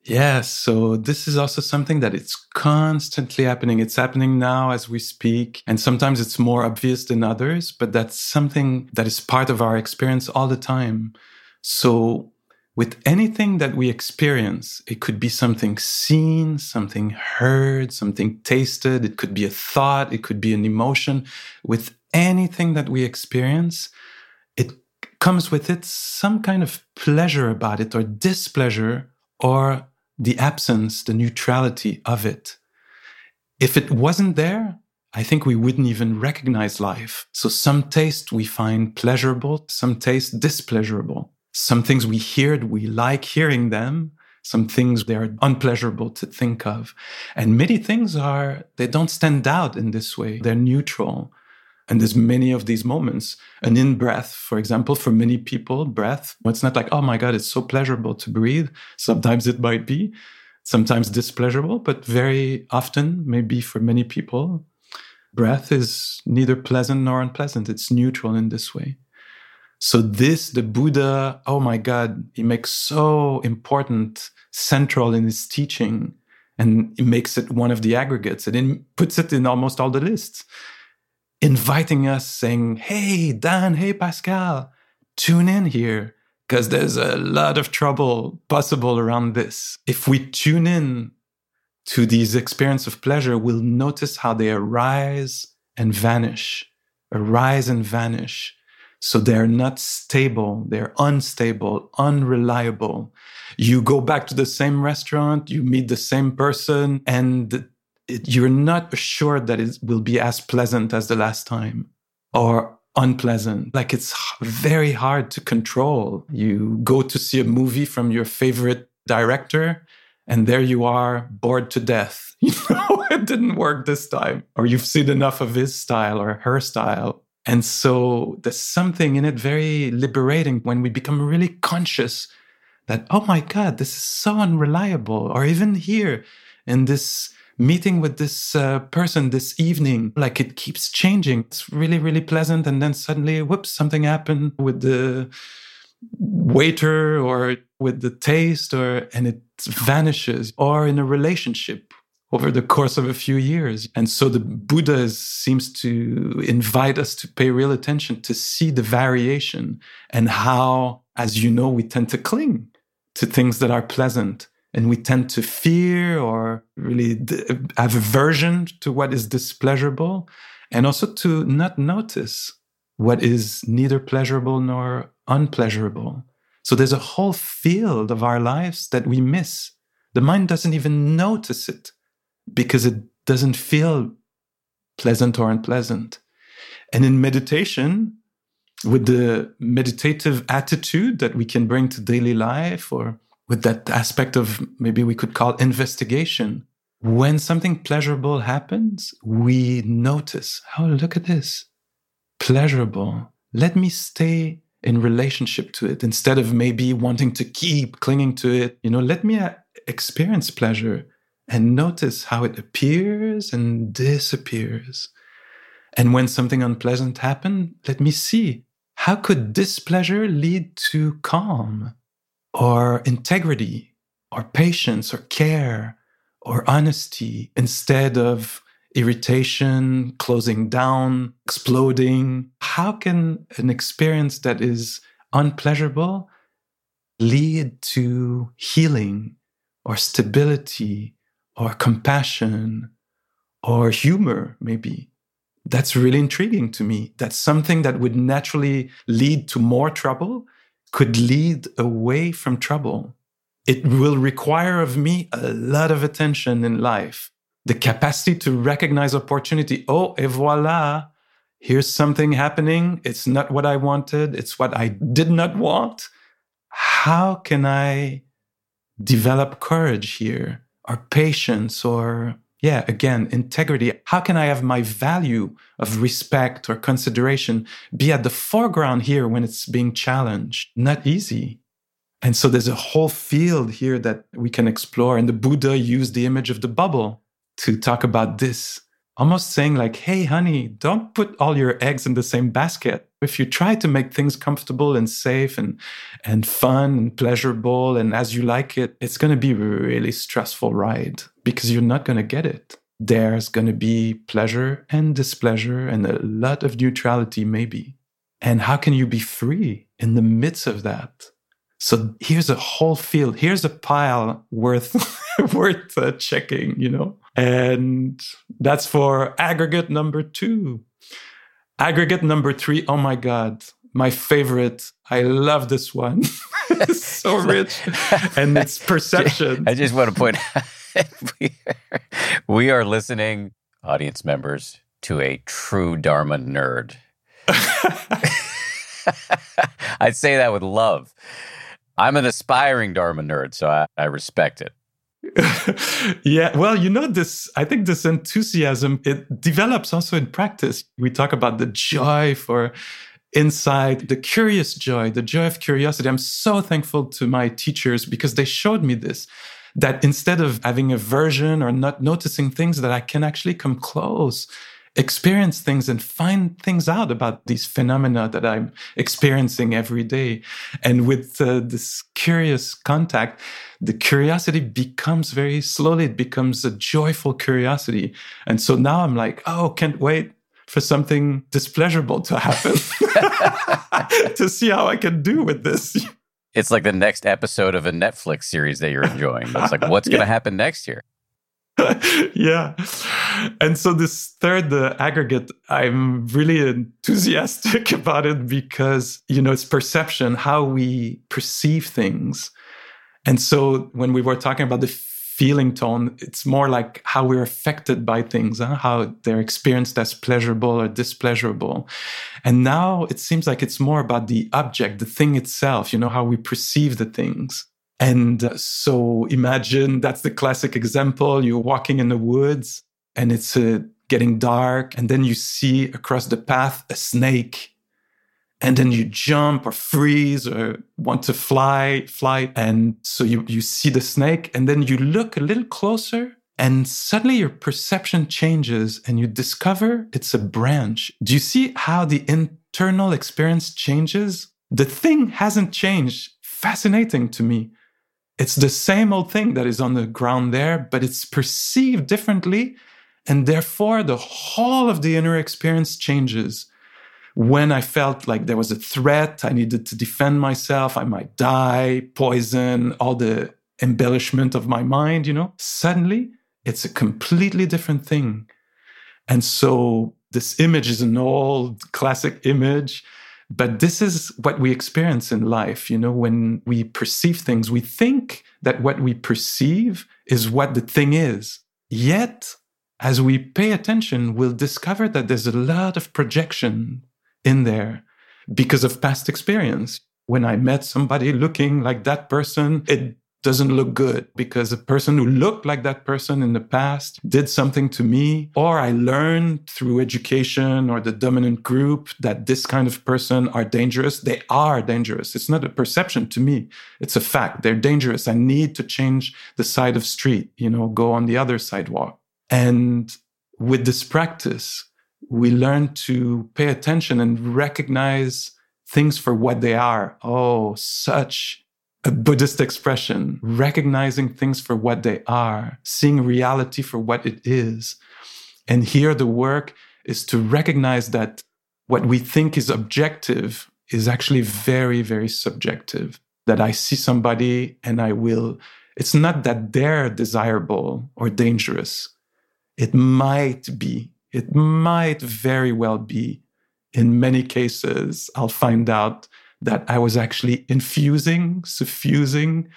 Yes. So this is also something that it's constantly happening. It's happening now as we speak. And sometimes it's more obvious than others, but that's something that is part of our experience all the time. So with anything that we experience, it could be something seen, something heard, something tasted, it could be a thought, it could be an emotion. With anything that we experience, it comes with it some kind of pleasure about it or displeasure or the absence, the neutrality of it. If it wasn't there, I think we wouldn't even recognize life. So some taste we find pleasurable, some taste displeasurable. Some things we hear, we like hearing them. Some things they are unpleasurable to think of. And many things are, they don't stand out in this way. They're neutral. And there's many of these moments. An in breath, for example, for many people, breath, it's not like, oh my God, it's so pleasurable to breathe. Sometimes it might be, sometimes displeasurable, but very often, maybe for many people, breath is neither pleasant nor unpleasant. It's neutral in this way. So this, the Buddha, oh my God, he makes so important, central in his teaching, and he makes it one of the aggregates, and then puts it in almost all the lists, inviting us, saying, "Hey, Dan, hey, Pascal, tune in here." Because there's a lot of trouble possible around this. If we tune in to these experiences of pleasure, we'll notice how they arise and vanish, arise and vanish so they're not stable, they're unstable, unreliable. You go back to the same restaurant, you meet the same person, and it, you're not assured that it will be as pleasant as the last time. Or unpleasant. Like it's very hard to control. You go to see a movie from your favorite director, and there you are, bored to death. You know, it didn't work this time. Or you've seen enough of his style or her style. And so there's something in it very liberating when we become really conscious that, oh my God, this is so unreliable. Or even here in this meeting with this uh, person this evening, like it keeps changing. It's really, really pleasant. And then suddenly, whoops, something happened with the waiter or with the taste or, and it vanishes. Or in a relationship over the course of a few years. And so the Buddha seems to invite us to pay real attention to see the variation and how, as you know, we tend to cling to things that are pleasant and we tend to fear or really have aversion to what is displeasurable and also to not notice what is neither pleasurable nor unpleasurable. So there's a whole field of our lives that we miss. The mind doesn't even notice it because it doesn't feel pleasant or unpleasant. And in meditation, with the meditative attitude that we can bring to daily life, or with that aspect of maybe we could call investigation, when something pleasurable happens, we notice, oh, look at this. Pleasurable. Let me stay in relationship to it instead of maybe wanting to keep clinging to it. You know, let me uh, experience pleasure and notice how it appears and disappears. And when something unpleasant happened, let me see how could displeasure lead to calm or integrity or patience or care or honesty instead of irritation, closing down, exploding? How can an experience that is unpleasurable lead to healing or stability or compassion or humor, maybe. That's really intriguing to me. That's something that would naturally lead to more trouble could lead away from trouble. It will require of me a lot of attention in life, the capacity to recognize opportunity. Oh, et voila, here's something happening. It's not what I wanted, it's what I did not want. How can I develop courage here? or patience or yeah again integrity. How can i have my value of respect or consideration be at the foreground here when it's being challenged? Not easy. And so there's a whole field here that we can explore and the buddha used the image of the bubble to talk about this almost saying like hey honey don't put all your eggs in the same basket. If you try to make things comfortable and safe and and fun and pleasurable and as you like it it's going to be a really stressful ride because you're not going to get it there's going to be pleasure and displeasure and a lot of neutrality maybe and how can you be free in the midst of that so here's a whole field here's a pile worth worth uh, checking you know and that's for aggregate number 2 Aggregate number three, oh my God, my favorite. I love this one. it's so rich. and it's perception. I just want to point out we, are, listening, audience members, to a true Dharma nerd. I say that with love. I'm an aspiring Dharma nerd, so I, I respect it. yeah, well, you know this I think this enthusiasm it develops also in practice. We talk about the joy for insight, the curious joy, the joy of curiosity. I'm so thankful to my teachers because they showed me this that instead of having aversion or not noticing things that I can actually come close experience things and find things out about these phenomena that I'm experiencing every day. And with uh, this curious contact, the curiosity becomes very slowly, it becomes a joyful curiosity. And so now I'm like, oh, can't wait for something displeasurable to happen to see how I can do with this. It's like the next episode of a Netflix series that you're enjoying. It's like, what's yeah. going to happen next year? yeah. And so this third, the aggregate, I'm really enthusiastic about it because, you know, it's perception, how we perceive things. And so when we were talking about the feeling tone. It's more like how we're affected by things, huh? how they're experienced as pleasurable or displeasurable. And now it seems like it's more about the object, the thing itself, you know, how we perceive the things. And uh, so imagine that's the classic example. You're walking in the woods and it's uh, getting dark, and then you see across the path a snake and then you jump or freeze or want to fly fly and so you, you see the snake and then you look a little closer and suddenly your perception changes and you discover it's a branch. Do you see how the internal experience changes? The thing hasn't changed. Fascinating to me. It's the same old thing that is on the ground there but it's perceived differently and therefore the whole of the inner experience changes when I felt like there was a threat, I needed to defend myself, I might die, poison, all the embellishment of my mind, you know, suddenly it's a completely different thing. And so this image is an old classic image, but this is what we experience in life. You know, when we perceive things, we think that what we perceive is what the thing is. Yet, as we pay attention, we'll discover that there's a lot of projection in there because of past experience. When I met somebody looking like that person, it doesn't look good because a person who looked like that person in the past did something to me, or I learned through education or the dominant group that this kind of person are dangerous. They are dangerous. It's not a perception to me. It's a fact. They're dangerous. I need to change the side of street, you know, go on the other sidewalk. And with this practice, we learn to pay attention and recognize things for what they are. Oh, such a Buddhist expression, recognizing things for what they are, seeing reality for what it is. And here the work is to recognize that what we think is objective is actually very, very subjective. That I see somebody and I will, it's not that they're desirable or dangerous. It might be it might very well be, in many cases, I'll find out that I was actually infusing, suffusing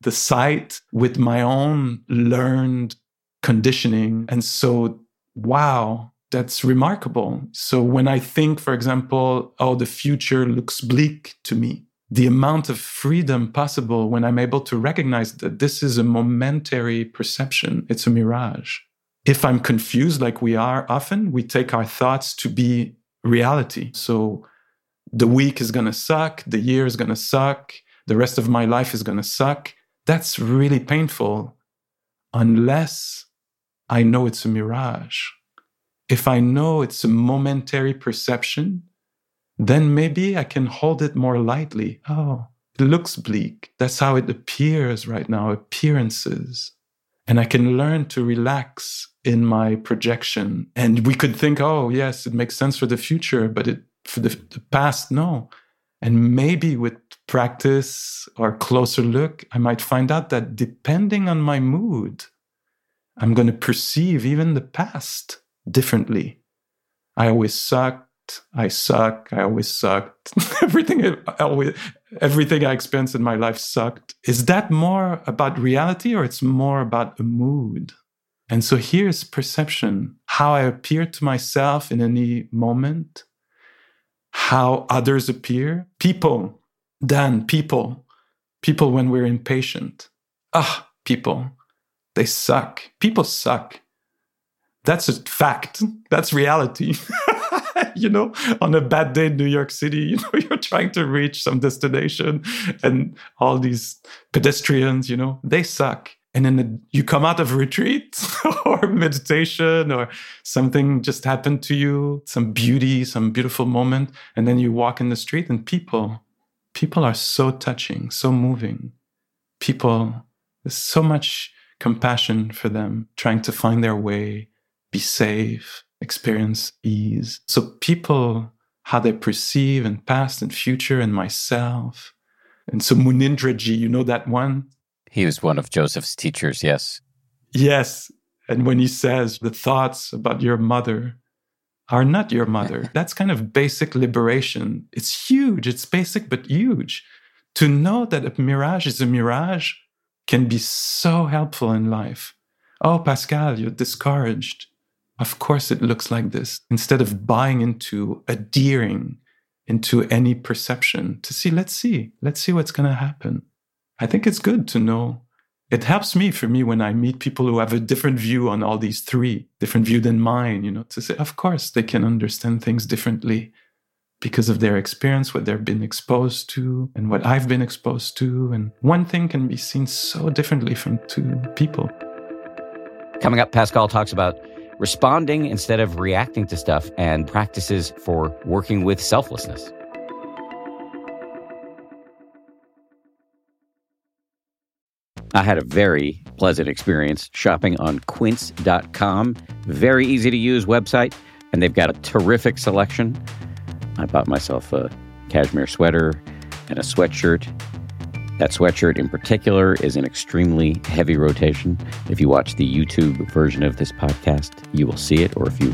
the sight with my own learned conditioning. And so, wow, that's remarkable. So, when I think, for example, oh, the future looks bleak to me, the amount of freedom possible when I'm able to recognize that this is a momentary perception, it's a mirage if I'm confused, like we are often, we take our thoughts to be reality. So the week is going to suck, the year is going to suck, the rest of my life is going to suck. That's really painful unless I know it's a mirage. If I know it's a momentary perception, then maybe I can hold it more lightly. Oh, it looks bleak. That's how it appears right now, appearances. And I can learn to relax in my projection. And we could think, oh, yes, it makes sense for the future, but it, for the, the past, no. And maybe with practice or closer look, I might find out that depending on my mood, I'm going to perceive even the past differently. I always sucked. I suck. I always sucked. everything, I always, everything I experienced in my life sucked. Is that more about reality or it's more about a mood? And so here's perception how I appear to myself in any moment, how others appear. People, Dan, people, people when we're impatient. Ah, people, they suck. People suck. That's a fact. That's reality. you know, on a bad day in New York City, you know, you're trying to reach some destination and all these pedestrians, you know, they suck. And then you come out of retreat or meditation or something just happened to you some beauty some beautiful moment and then you walk in the street and people people are so touching so moving. People there's so much compassion for them trying to find their way be safe experience ease so people how they perceive and past and future and myself and so munindraji you know that one he was one of Joseph's teachers, yes. Yes. And when he says the thoughts about your mother are not your mother, that's kind of basic liberation. It's huge. It's basic, but huge. To know that a mirage is a mirage can be so helpful in life. Oh, Pascal, you're discouraged. Of course, it looks like this. Instead of buying into, adhering into any perception, to see, let's see, let's see what's going to happen. I think it's good to know. It helps me for me when I meet people who have a different view on all these three, different view than mine, you know, to say, of course, they can understand things differently because of their experience, what they've been exposed to, and what I've been exposed to. And one thing can be seen so differently from two people. Coming up, Pascal talks about responding instead of reacting to stuff and practices for working with selflessness. I had a very pleasant experience shopping on quince.com. Very easy to use website, and they've got a terrific selection. I bought myself a cashmere sweater and a sweatshirt. That sweatshirt in particular is in extremely heavy rotation. If you watch the YouTube version of this podcast, you will see it. Or if you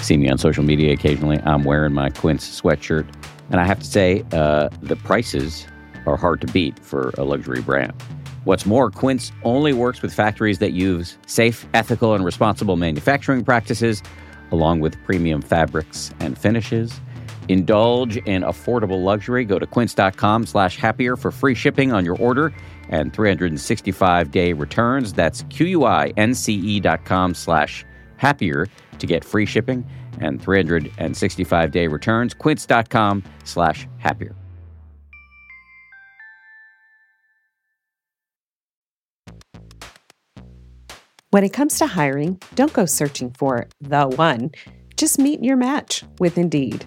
see me on social media occasionally, I'm wearing my Quince sweatshirt. And I have to say, uh, the prices are hard to beat for a luxury brand. What's more, Quince only works with factories that use safe, ethical, and responsible manufacturing practices, along with premium fabrics and finishes. Indulge in affordable luxury. Go to quince.com slash happier for free shipping on your order and 365 day returns. That's Q-U-I-N-C-E dot com slash happier to get free shipping and 365 day returns. Quince.com slash happier. When it comes to hiring, don't go searching for the one. Just meet your match with Indeed.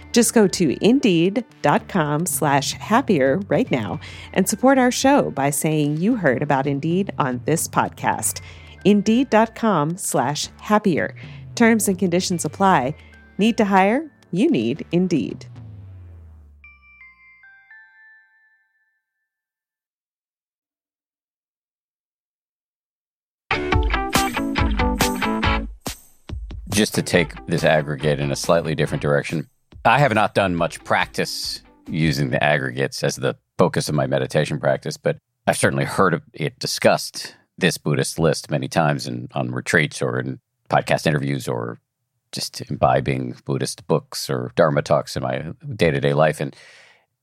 Just go to indeed.com slash happier right now and support our show by saying you heard about Indeed on this podcast. Indeed.com slash happier. Terms and conditions apply. Need to hire? You need Indeed. Just to take this aggregate in a slightly different direction, I have not done much practice using the aggregates as the focus of my meditation practice, but I've certainly heard it discussed, this Buddhist list, many times in, on retreats or in podcast interviews or just imbibing Buddhist books or Dharma talks in my day to day life. And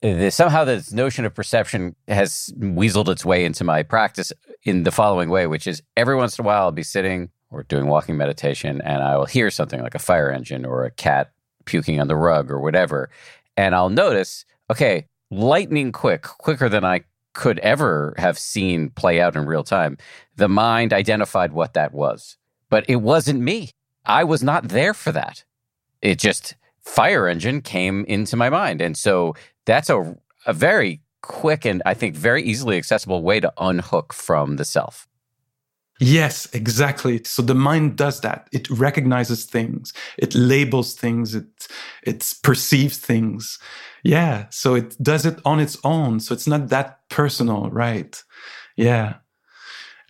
the, somehow this notion of perception has weaseled its way into my practice in the following way, which is every once in a while I'll be sitting or doing walking meditation and I will hear something like a fire engine or a cat puking on the rug or whatever. And I'll notice, okay, lightning quick, quicker than I could ever have seen play out in real time. The mind identified what that was, but it wasn't me. I was not there for that. It just, fire engine came into my mind. And so that's a, a very quick and I think very easily accessible way to unhook from the self. Yes, exactly. So the mind does that. It recognizes things. It labels things. It, it perceives things. Yeah. So it does it on its own. So it's not that personal, right? Yeah.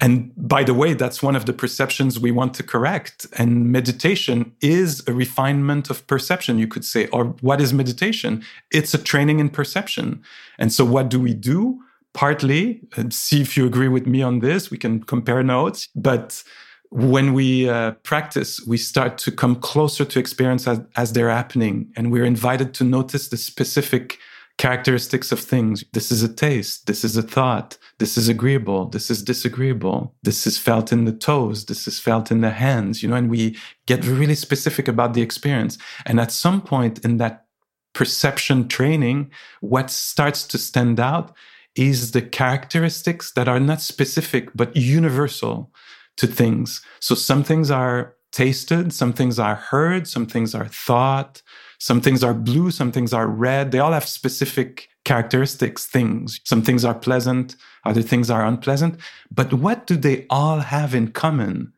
And by the way, that's one of the perceptions we want to correct. And meditation is a refinement of perception, you could say. Or what is meditation? It's a training in perception. And so what do we do? Partly see if you agree with me on this. We can compare notes. But when we uh, practice, we start to come closer to experience as, as they're happening. And we're invited to notice the specific characteristics of things. This is a taste. This is a thought. This is agreeable. This is disagreeable. This is felt in the toes. This is felt in the hands, you know, and we get really specific about the experience. And at some point in that perception training, what starts to stand out is the characteristics that are not specific but universal to things. So some things are tasted, some things are heard, some things are thought, some things are blue, some things are red. They all have specific characteristics, things. Some things are pleasant, other things are unpleasant. But what do they all have in common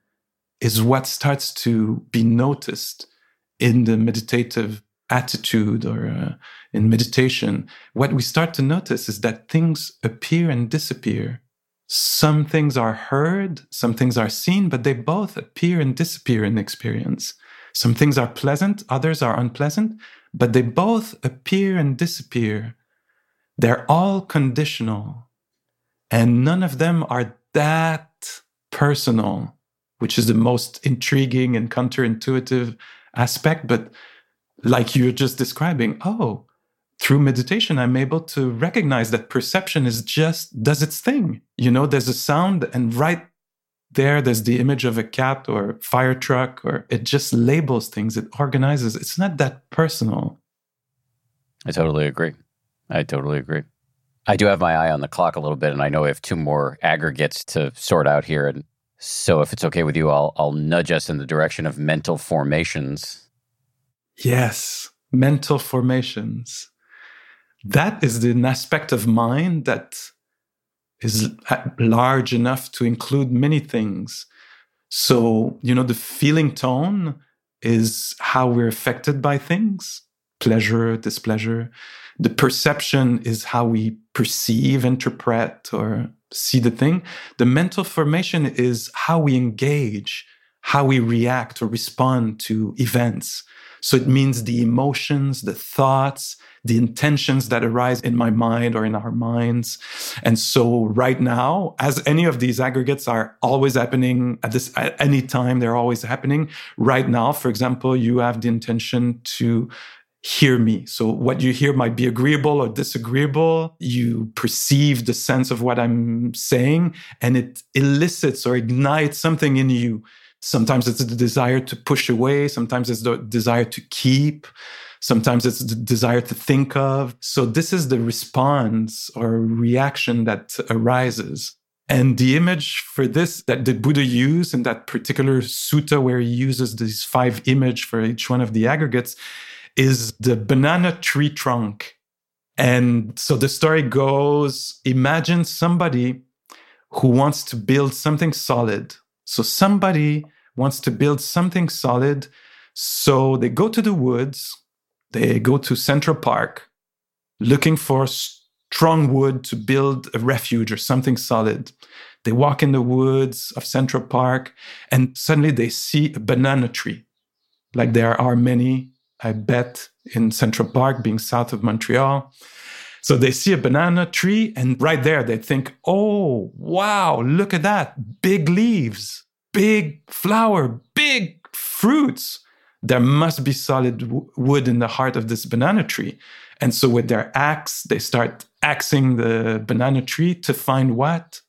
is what starts to be noticed in the meditative attitude or uh, in meditation. What we start to notice is that things appear and disappear. Some things are heard, some things are seen, but they both appear and disappear in experience. Some things are pleasant, others are unpleasant, but they both appear and disappear. They're all conditional, and none of them are that personal, which is the most intriguing and counterintuitive aspect. But like you're just describing, oh, through meditation, I'm able to recognize that perception is just does its thing. You know, there's a sound, and right there there's the image of a cat or fire truck or it just labels things it organizes. It's not that personal. I totally agree. I totally agree. I do have my eye on the clock a little bit and i know we have two more aggregates to sort out here and so if it's okay with you i'll, I'll nudge us in the direction of mental formations yes mental formations that is an aspect of mind that is large enough to include many things. So, you know, the feeling tone is how we're affected by things pleasure, displeasure. The perception is how we perceive, interpret, or see the thing. The mental formation is how we engage, how we react or respond to events. So it means the emotions, the thoughts, the intentions that arise in my mind or in our minds. And so right now, as any of these aggregates are always happening at this at any time, they're always happening. Right now, for example, you have the intention to hear me. So what you hear might be agreeable or disagreeable. You perceive the sense of what I'm saying and it elicits or ignites something in you. Sometimes it's the desire to push away. Sometimes it's the desire to keep. Sometimes it's the desire to think of. So this is the response or reaction that arises. And the image for this that the Buddha used in that particular sutta where he uses these five image for each one of the aggregates is the banana tree trunk. And so the story goes, imagine somebody who wants to build something solid. So somebody wants to build something solid. So they go to the woods they go to Central Park looking for strong wood to build a refuge or something solid. They walk in the woods of Central Park and suddenly they see a banana tree. Like there are many, I bet, in Central Park, being south of Montreal. So they see a banana tree, and right there they think, oh, wow, look at that. Big leaves, big flower, big fruits there must be solid w- wood in the heart of this banana tree. And so with their axe, they start axing the banana tree to find what?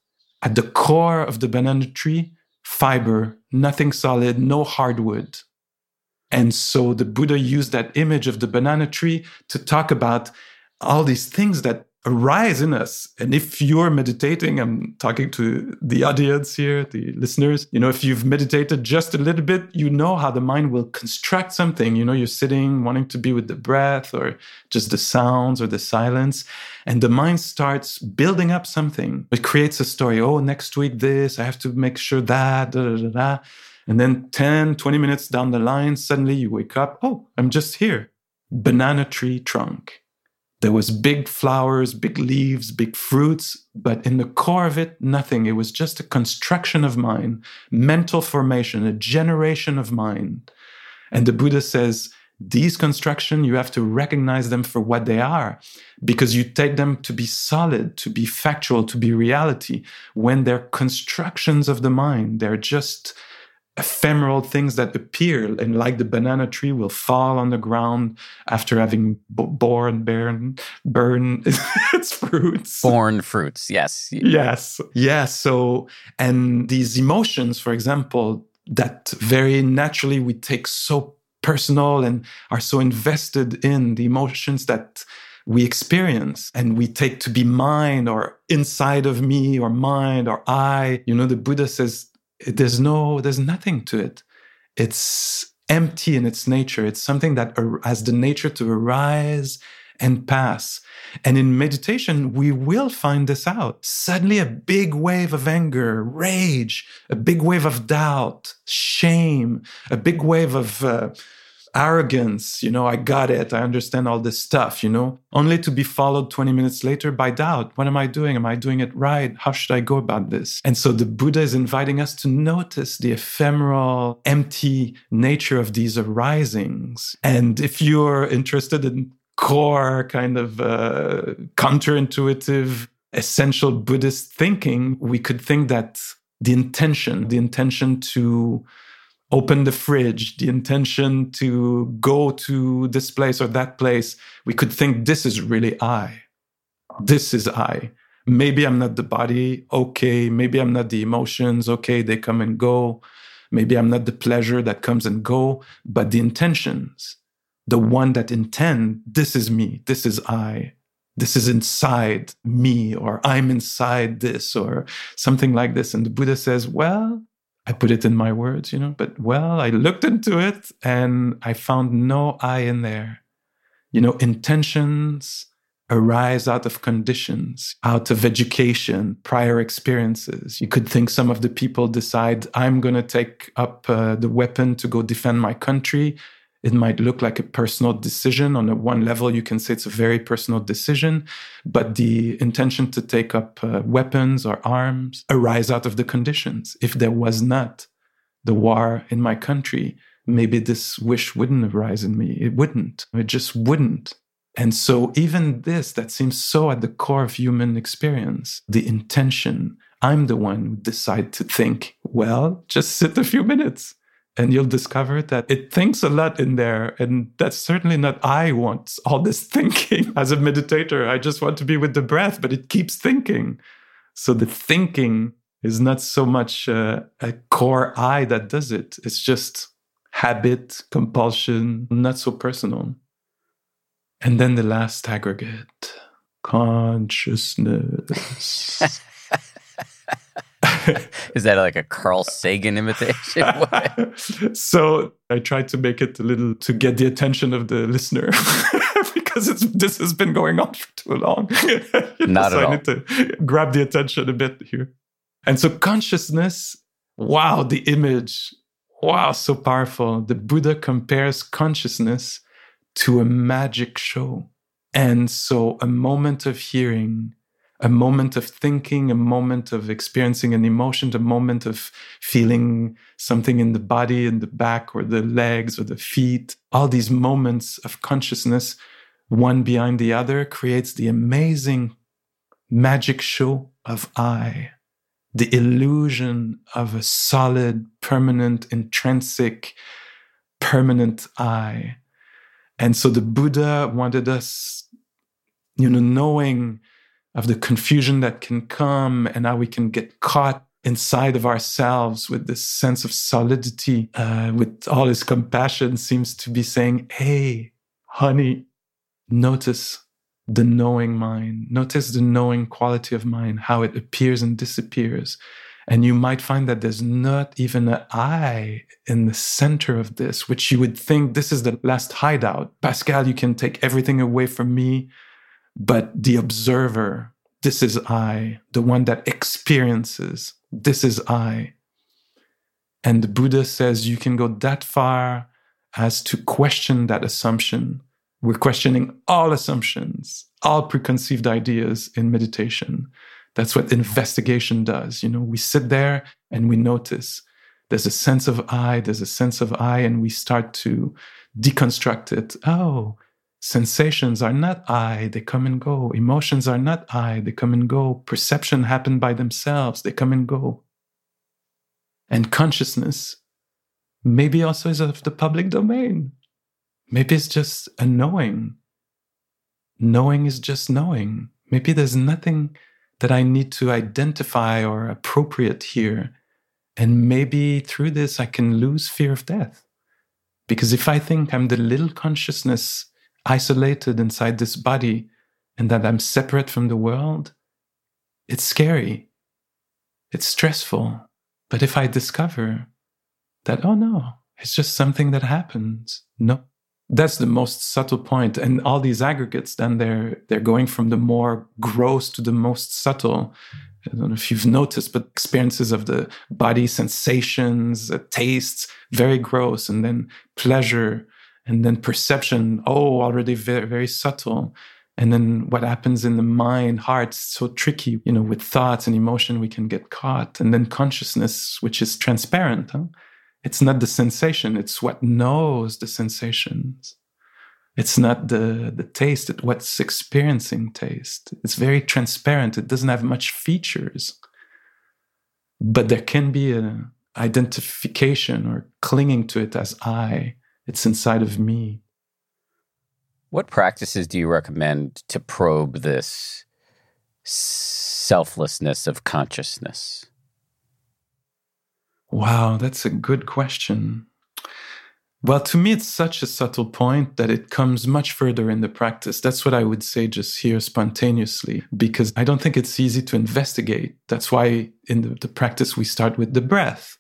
At the core of the banana tree, fiber, nothing solid, no hardwood. And so the Buddha used that image of the banana tree to talk about all these things that arise in us. And if you're meditating, I'm talking to the audience here, the listeners, you know, if you've meditated just a little bit, you know how the mind will construct something. You know, you're sitting wanting to be with the breath or just the sounds or the silence. And the mind starts building up something. It creates a story. Oh, next week, this, I have to make sure that, da, da, da. And then 10, 20 minutes down the line, suddenly you wake up. Oh, I'm just here. Banana tree trunk there was big flowers, big leaves, big fruits, but in the core of it, nothing. It was just a construction of mind, mental formation, a generation of mind. And the Buddha says, these construction, you have to recognize them for what they are, because you take them to be solid, to be factual, to be reality, when they're constructions of the mind. They're just ephemeral things that appear and like the banana tree will fall on the ground after having b- born burn burn its fruits born fruits yes yes yes so and these emotions for example that very naturally we take so personal and are so invested in the emotions that we experience and we take to be mine or inside of me or mind or I. You know, the Buddha says there's no, there's nothing to it. It's empty in its nature. It's something that has the nature to arise and pass. And in meditation, we will find this out. Suddenly, a big wave of anger, rage, a big wave of doubt, shame, a big wave of uh, arrogance. You know, I got it. I understand all this stuff, you know, only to be followed 20 minutes later by doubt. What am I doing? Am I doing it right? How should I go about this? And so the Buddha is inviting us to notice the ephemeral, empty nature of these arisings. And if you're interested in core kind of uh, counterintuitive, essential Buddhist thinking, we could think that the intention, the intention to open the fridge, the intention to go to this place or that place, we could think this is really I. This is I. Maybe I'm not the body. Okay. Maybe I'm not the emotions. Okay. They come and go. Maybe I'm not the pleasure that comes and go, but the intentions, the one that intend, this is me. This is I. This is inside me, or I'm inside this, or something like this. And the Buddha says, well, I put it in my words, you know, but well, I looked into it and I found no I in there. You know, intentions arise out of conditions, out of education, prior experiences. You could think some of the people decide, I'm going to take up uh, the weapon to go defend my country. It might look like a personal decision. On a one level, you can say it's a very personal decision, but the intention to take up uh, weapons or arms arise out of the conditions. If there was not the war in my country, maybe this wish wouldn't arise in me. It wouldn't. It just wouldn't. And so, even this that seems so at the core of human experience, the intention, I'm the one who decide to think, well, just sit a few minutes and you'll discover that it thinks a lot in there. And that's certainly not I want all this thinking as a meditator. I just want to be with the breath, but it keeps thinking. So the thinking is not so much uh, a core I that does it, it's just habit, compulsion, not so personal. And then the last aggregate consciousness. Is that like a Carl Sagan imitation? so I tried to make it a little to get the attention of the listener because this has been going on for too long. Not so at I all. need to grab the attention a bit here. And so consciousness, wow, the image, wow, so powerful. The Buddha compares consciousness to a magic show. And so a moment of hearing a moment of thinking, a moment of experiencing an emotion, a moment of feeling something in the body, in the back, or the legs, or the feet. All these moments of consciousness, one behind the other, creates the amazing magic show of I, the illusion of a solid, permanent, intrinsic, permanent I. And so the Buddha wanted us, you know, knowing of the confusion that can come and how we can get caught inside of ourselves with this sense of solidity, uh, with all his compassion, seems to be saying, Hey, honey, notice the knowing mind, notice the knowing quality of mind, how it appears and disappears. And you might find that there's not even an I in the center of this, which you would think this is the last hideout. Pascal, you can take everything away from me but the observer, this is I, the one that experiences, this is I. And the Buddha says you can go that far as to question that assumption. We're questioning all assumptions, all preconceived ideas in meditation. That's what investigation does. You know, we sit there and we notice there's a sense of I, there's a sense of I, and we start to deconstruct it. Oh, Sensations are not I, they come and go. Emotions are not I, they come and go. Perception happen by themselves, they come and go. And consciousness maybe also is of the public domain. Maybe it's just a knowing. Knowing is just knowing. Maybe there's nothing that I need to identify or appropriate here. And maybe through this, I can lose fear of death. Because if I think I'm the little consciousness isolated inside this body and that I'm separate from the world, it's scary. It's stressful. But if I discover that, oh no, it's just something that happens, no, that's the most subtle point. and all these aggregates then they're they're going from the more gross to the most subtle i don't know if you've noticed but experiences of the body sensations tastes very gross and then pleasure and then perception oh already very, very subtle and then what happens in the mind heart so tricky you know with thoughts and emotion we can get caught and then consciousness which is transparent huh? It's not the sensation, it's what knows the sensations. It's not the, the taste, it's what's experiencing taste. It's very transparent, it doesn't have much features. But there can be an identification or clinging to it as I. It's inside of me. What practices do you recommend to probe this selflessness of consciousness? Wow, that's a good question. Well, to me, it's such a subtle point that it comes much further in the practice. That's what I would say just here spontaneously, because I don't think it's easy to investigate. That's why in the, the practice, we start with the breath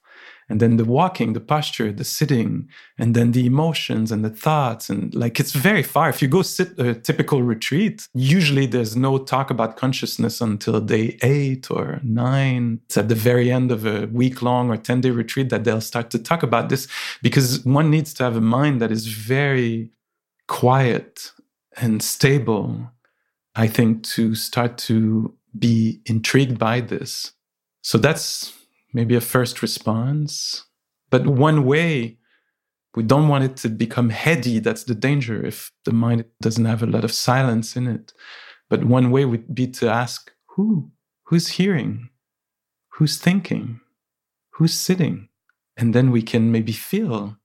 and then the walking the posture the sitting and then the emotions and the thoughts and like it's very far. If you go sit a typical retreat usually there's no talk about consciousness until day 8 or 9 it's at the very end of a week long or 10 day retreat that they'll start to talk about this because one needs to have a mind that is very quiet and stable i think to start to be intrigued by this. So that's maybe a first response. But one way, we don't want it to become heady. That's the danger if the mind doesn't have a lot of silence in it. But one way would be to ask who? Who's hearing? Who's thinking? Who's sitting? And then we can maybe feel.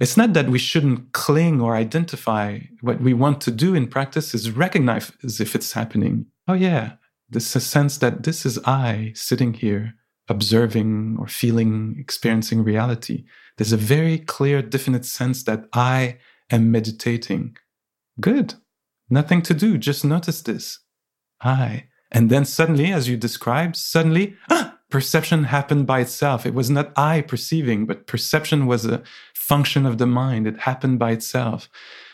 It's not that we shouldn't cling or identify. What we want to do in practice is recognize as if it's happening. Oh, yeah, this a sense that this is I sitting here observing or feeling, experiencing reality. There's a very clear, definite sense that I am meditating. Good. Nothing to do. Just notice this. I. And then suddenly, as you described, suddenly, ah, perception happened by itself. It was not I perceiving, but perception was a function of the mind. It happened by itself.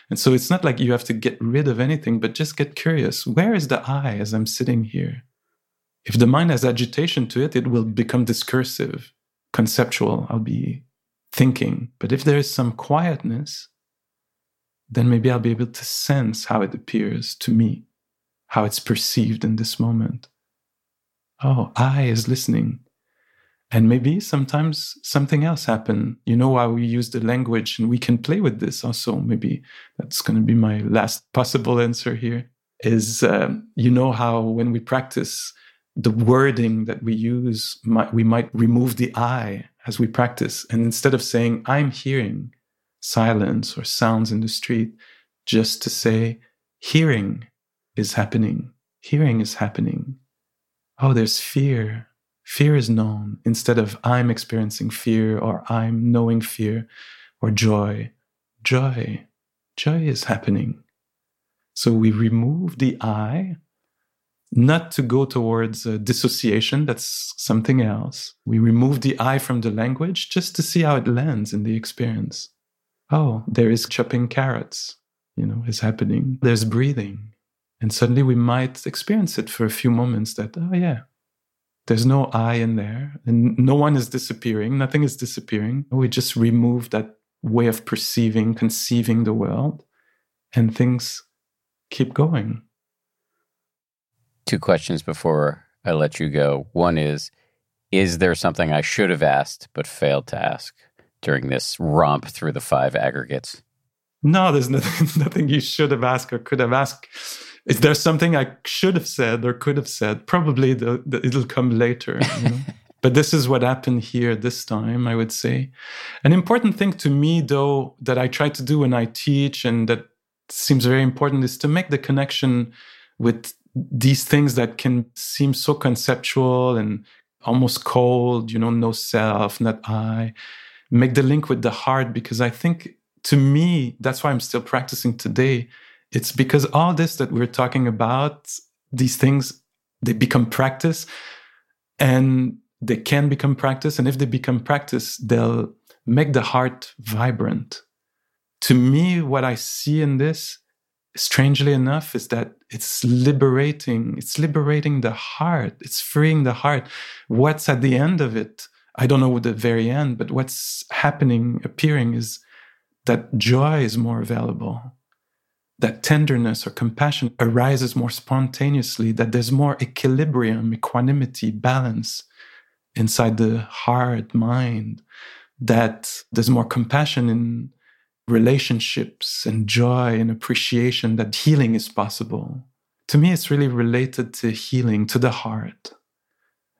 And so it's not like you have to get rid of anything, but just get curious. Where is the I as I'm sitting here? If the mind has agitation to it, it will become discursive, conceptual. I'll be thinking. But if there is some quietness, then maybe I'll be able to sense how it appears to me, how it's perceived in this moment. Oh, I is listening. And maybe sometimes something else happen. You know why we use the language and we can play with this also. Maybe that's going to be my last possible answer here is, um, you know how when we practice, the wording that we use, might, we might remove the I as we practice. And instead of saying, I'm hearing silence or sounds in the street, just to say, hearing is happening. Hearing is happening. Oh, there's fear. Fear is known instead of I'm experiencing fear or I'm knowing fear or joy. Joy. Joy is happening. So we remove the I not to go towards uh, dissociation. That's something else. We remove the I from the language just to see how it lands in the experience. Oh, there is chopping carrots, you know, is happening. There's breathing. And suddenly we might experience it for a few moments that, oh, yeah, there's no I in there and no one is disappearing. Nothing is disappearing. We just remove that way of perceiving, conceiving the world, and things keep going two questions before I let you go. One is Is there something I should have asked but failed to ask during this romp through the five aggregates? No, there's nothing, nothing you should have asked or could have asked. Is there something I should have said or could have said? Probably the, the, it'll come later. You know? but this is what happened here this time, I would say. An important thing to me, though, that I try to do when I teach and that seems very important is to make the connection with these things that can seem so conceptual and almost cold, you know, no self, not I, make the link with the heart because I think to me, that's why I'm still practicing today, It's because all this that we're talking about, these things, they become practice and they can become practice. And if they become practice, they'll make the heart vibrant. To me, what I see in this, strangely enough, is that it's liberating. It's liberating the heart. It's freeing the heart. What's at the end of it? I don't know what the very end, but what's happening, appearing is that joy is more available, that tenderness or compassion arises more spontaneously, that there's more equilibrium, equanimity, balance inside the heart, mind, that there's more compassion in relationships and joy and appreciation, that healing is possible. To me, it's really related to healing, to the heart.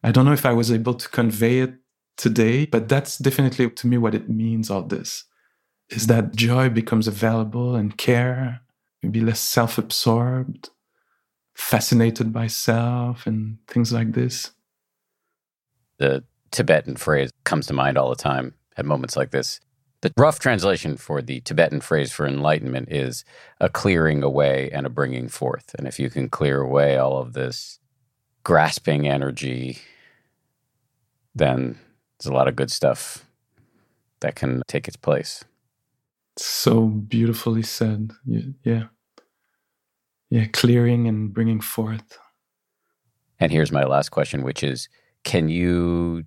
I don't know if I was able to convey it today, but that's definitely to me what it means, all this is that joy becomes available and care, maybe less self absorbed, fascinated by self, and things like this. The Tibetan phrase comes to mind all the time at moments like this. The rough translation for the Tibetan phrase for enlightenment is a clearing away and a bringing forth. And if you can clear away all of this grasping energy, then there's a lot of good stuff that can take its place. So beautifully said. Yeah. Yeah, clearing and bringing forth. And here's my last question, which is can you,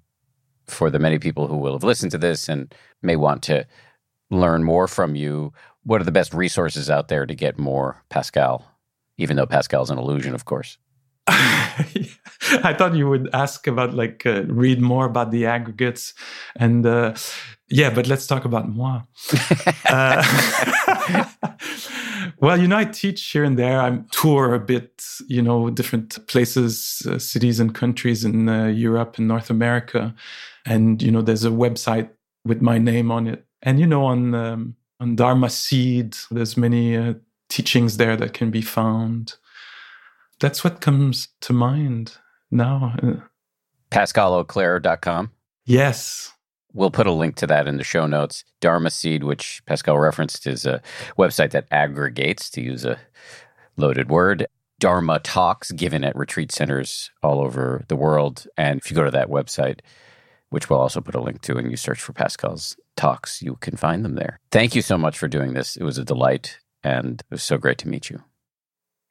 for the many people who will have listened to this and may want to learn more from you, what are the best resources out there to get more Pascal? Even though Pascal's an illusion, of course. I thought you would ask about like uh, read more about the aggregates and uh, yeah, but let's talk about moi. uh, well, you know, I teach here and there. I tour a bit, you know, different places, uh, cities, and countries in uh, Europe and North America. And you know, there's a website with my name on it. And you know, on um, on Dharma Seed, there's many uh, teachings there that can be found. That's what comes to mind now. PascalAuclair.com. Yes. We'll put a link to that in the show notes. Dharma Seed, which Pascal referenced, is a website that aggregates, to use a loaded word, Dharma talks given at retreat centers all over the world. And if you go to that website, which we'll also put a link to, and you search for Pascal's talks, you can find them there. Thank you so much for doing this. It was a delight, and it was so great to meet you.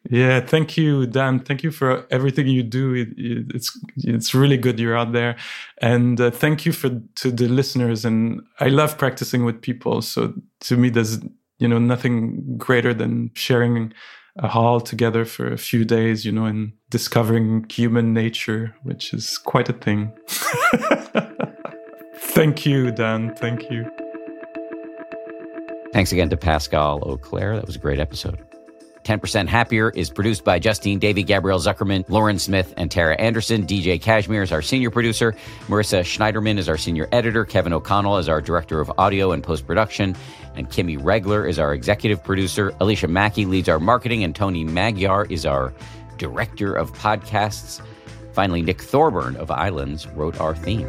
Yeah, thank you, Dan. Thank you for everything you do. It, it, it's it's really good you're out there, and uh, thank you for to the listeners. And I love practicing with people. So to me, there's you know nothing greater than sharing a hall together for a few days, you know, and discovering human nature, which is quite a thing. thank you, Dan. Thank you. Thanks again to Pascal Auclair. That was a great episode. 10% Happier is produced by Justine Davy, Gabrielle Zuckerman, Lauren Smith, and Tara Anderson. DJ Cashmere is our senior producer. Marissa Schneiderman is our senior editor. Kevin O'Connell is our director of audio and post production. And Kimmy Regler is our executive producer. Alicia Mackey leads our marketing. And Tony Magyar is our director of podcasts. Finally, Nick Thorburn of Islands wrote our theme.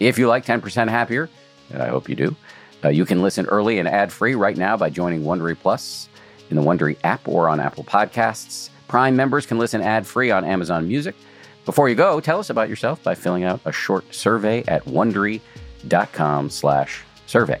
If you like 10% Happier, and I hope you do. Uh, you can listen early and ad free right now by joining Wondery Plus in the Wondery app or on Apple Podcasts. Prime members can listen ad free on Amazon Music. Before you go, tell us about yourself by filling out a short survey at wondery.com slash survey.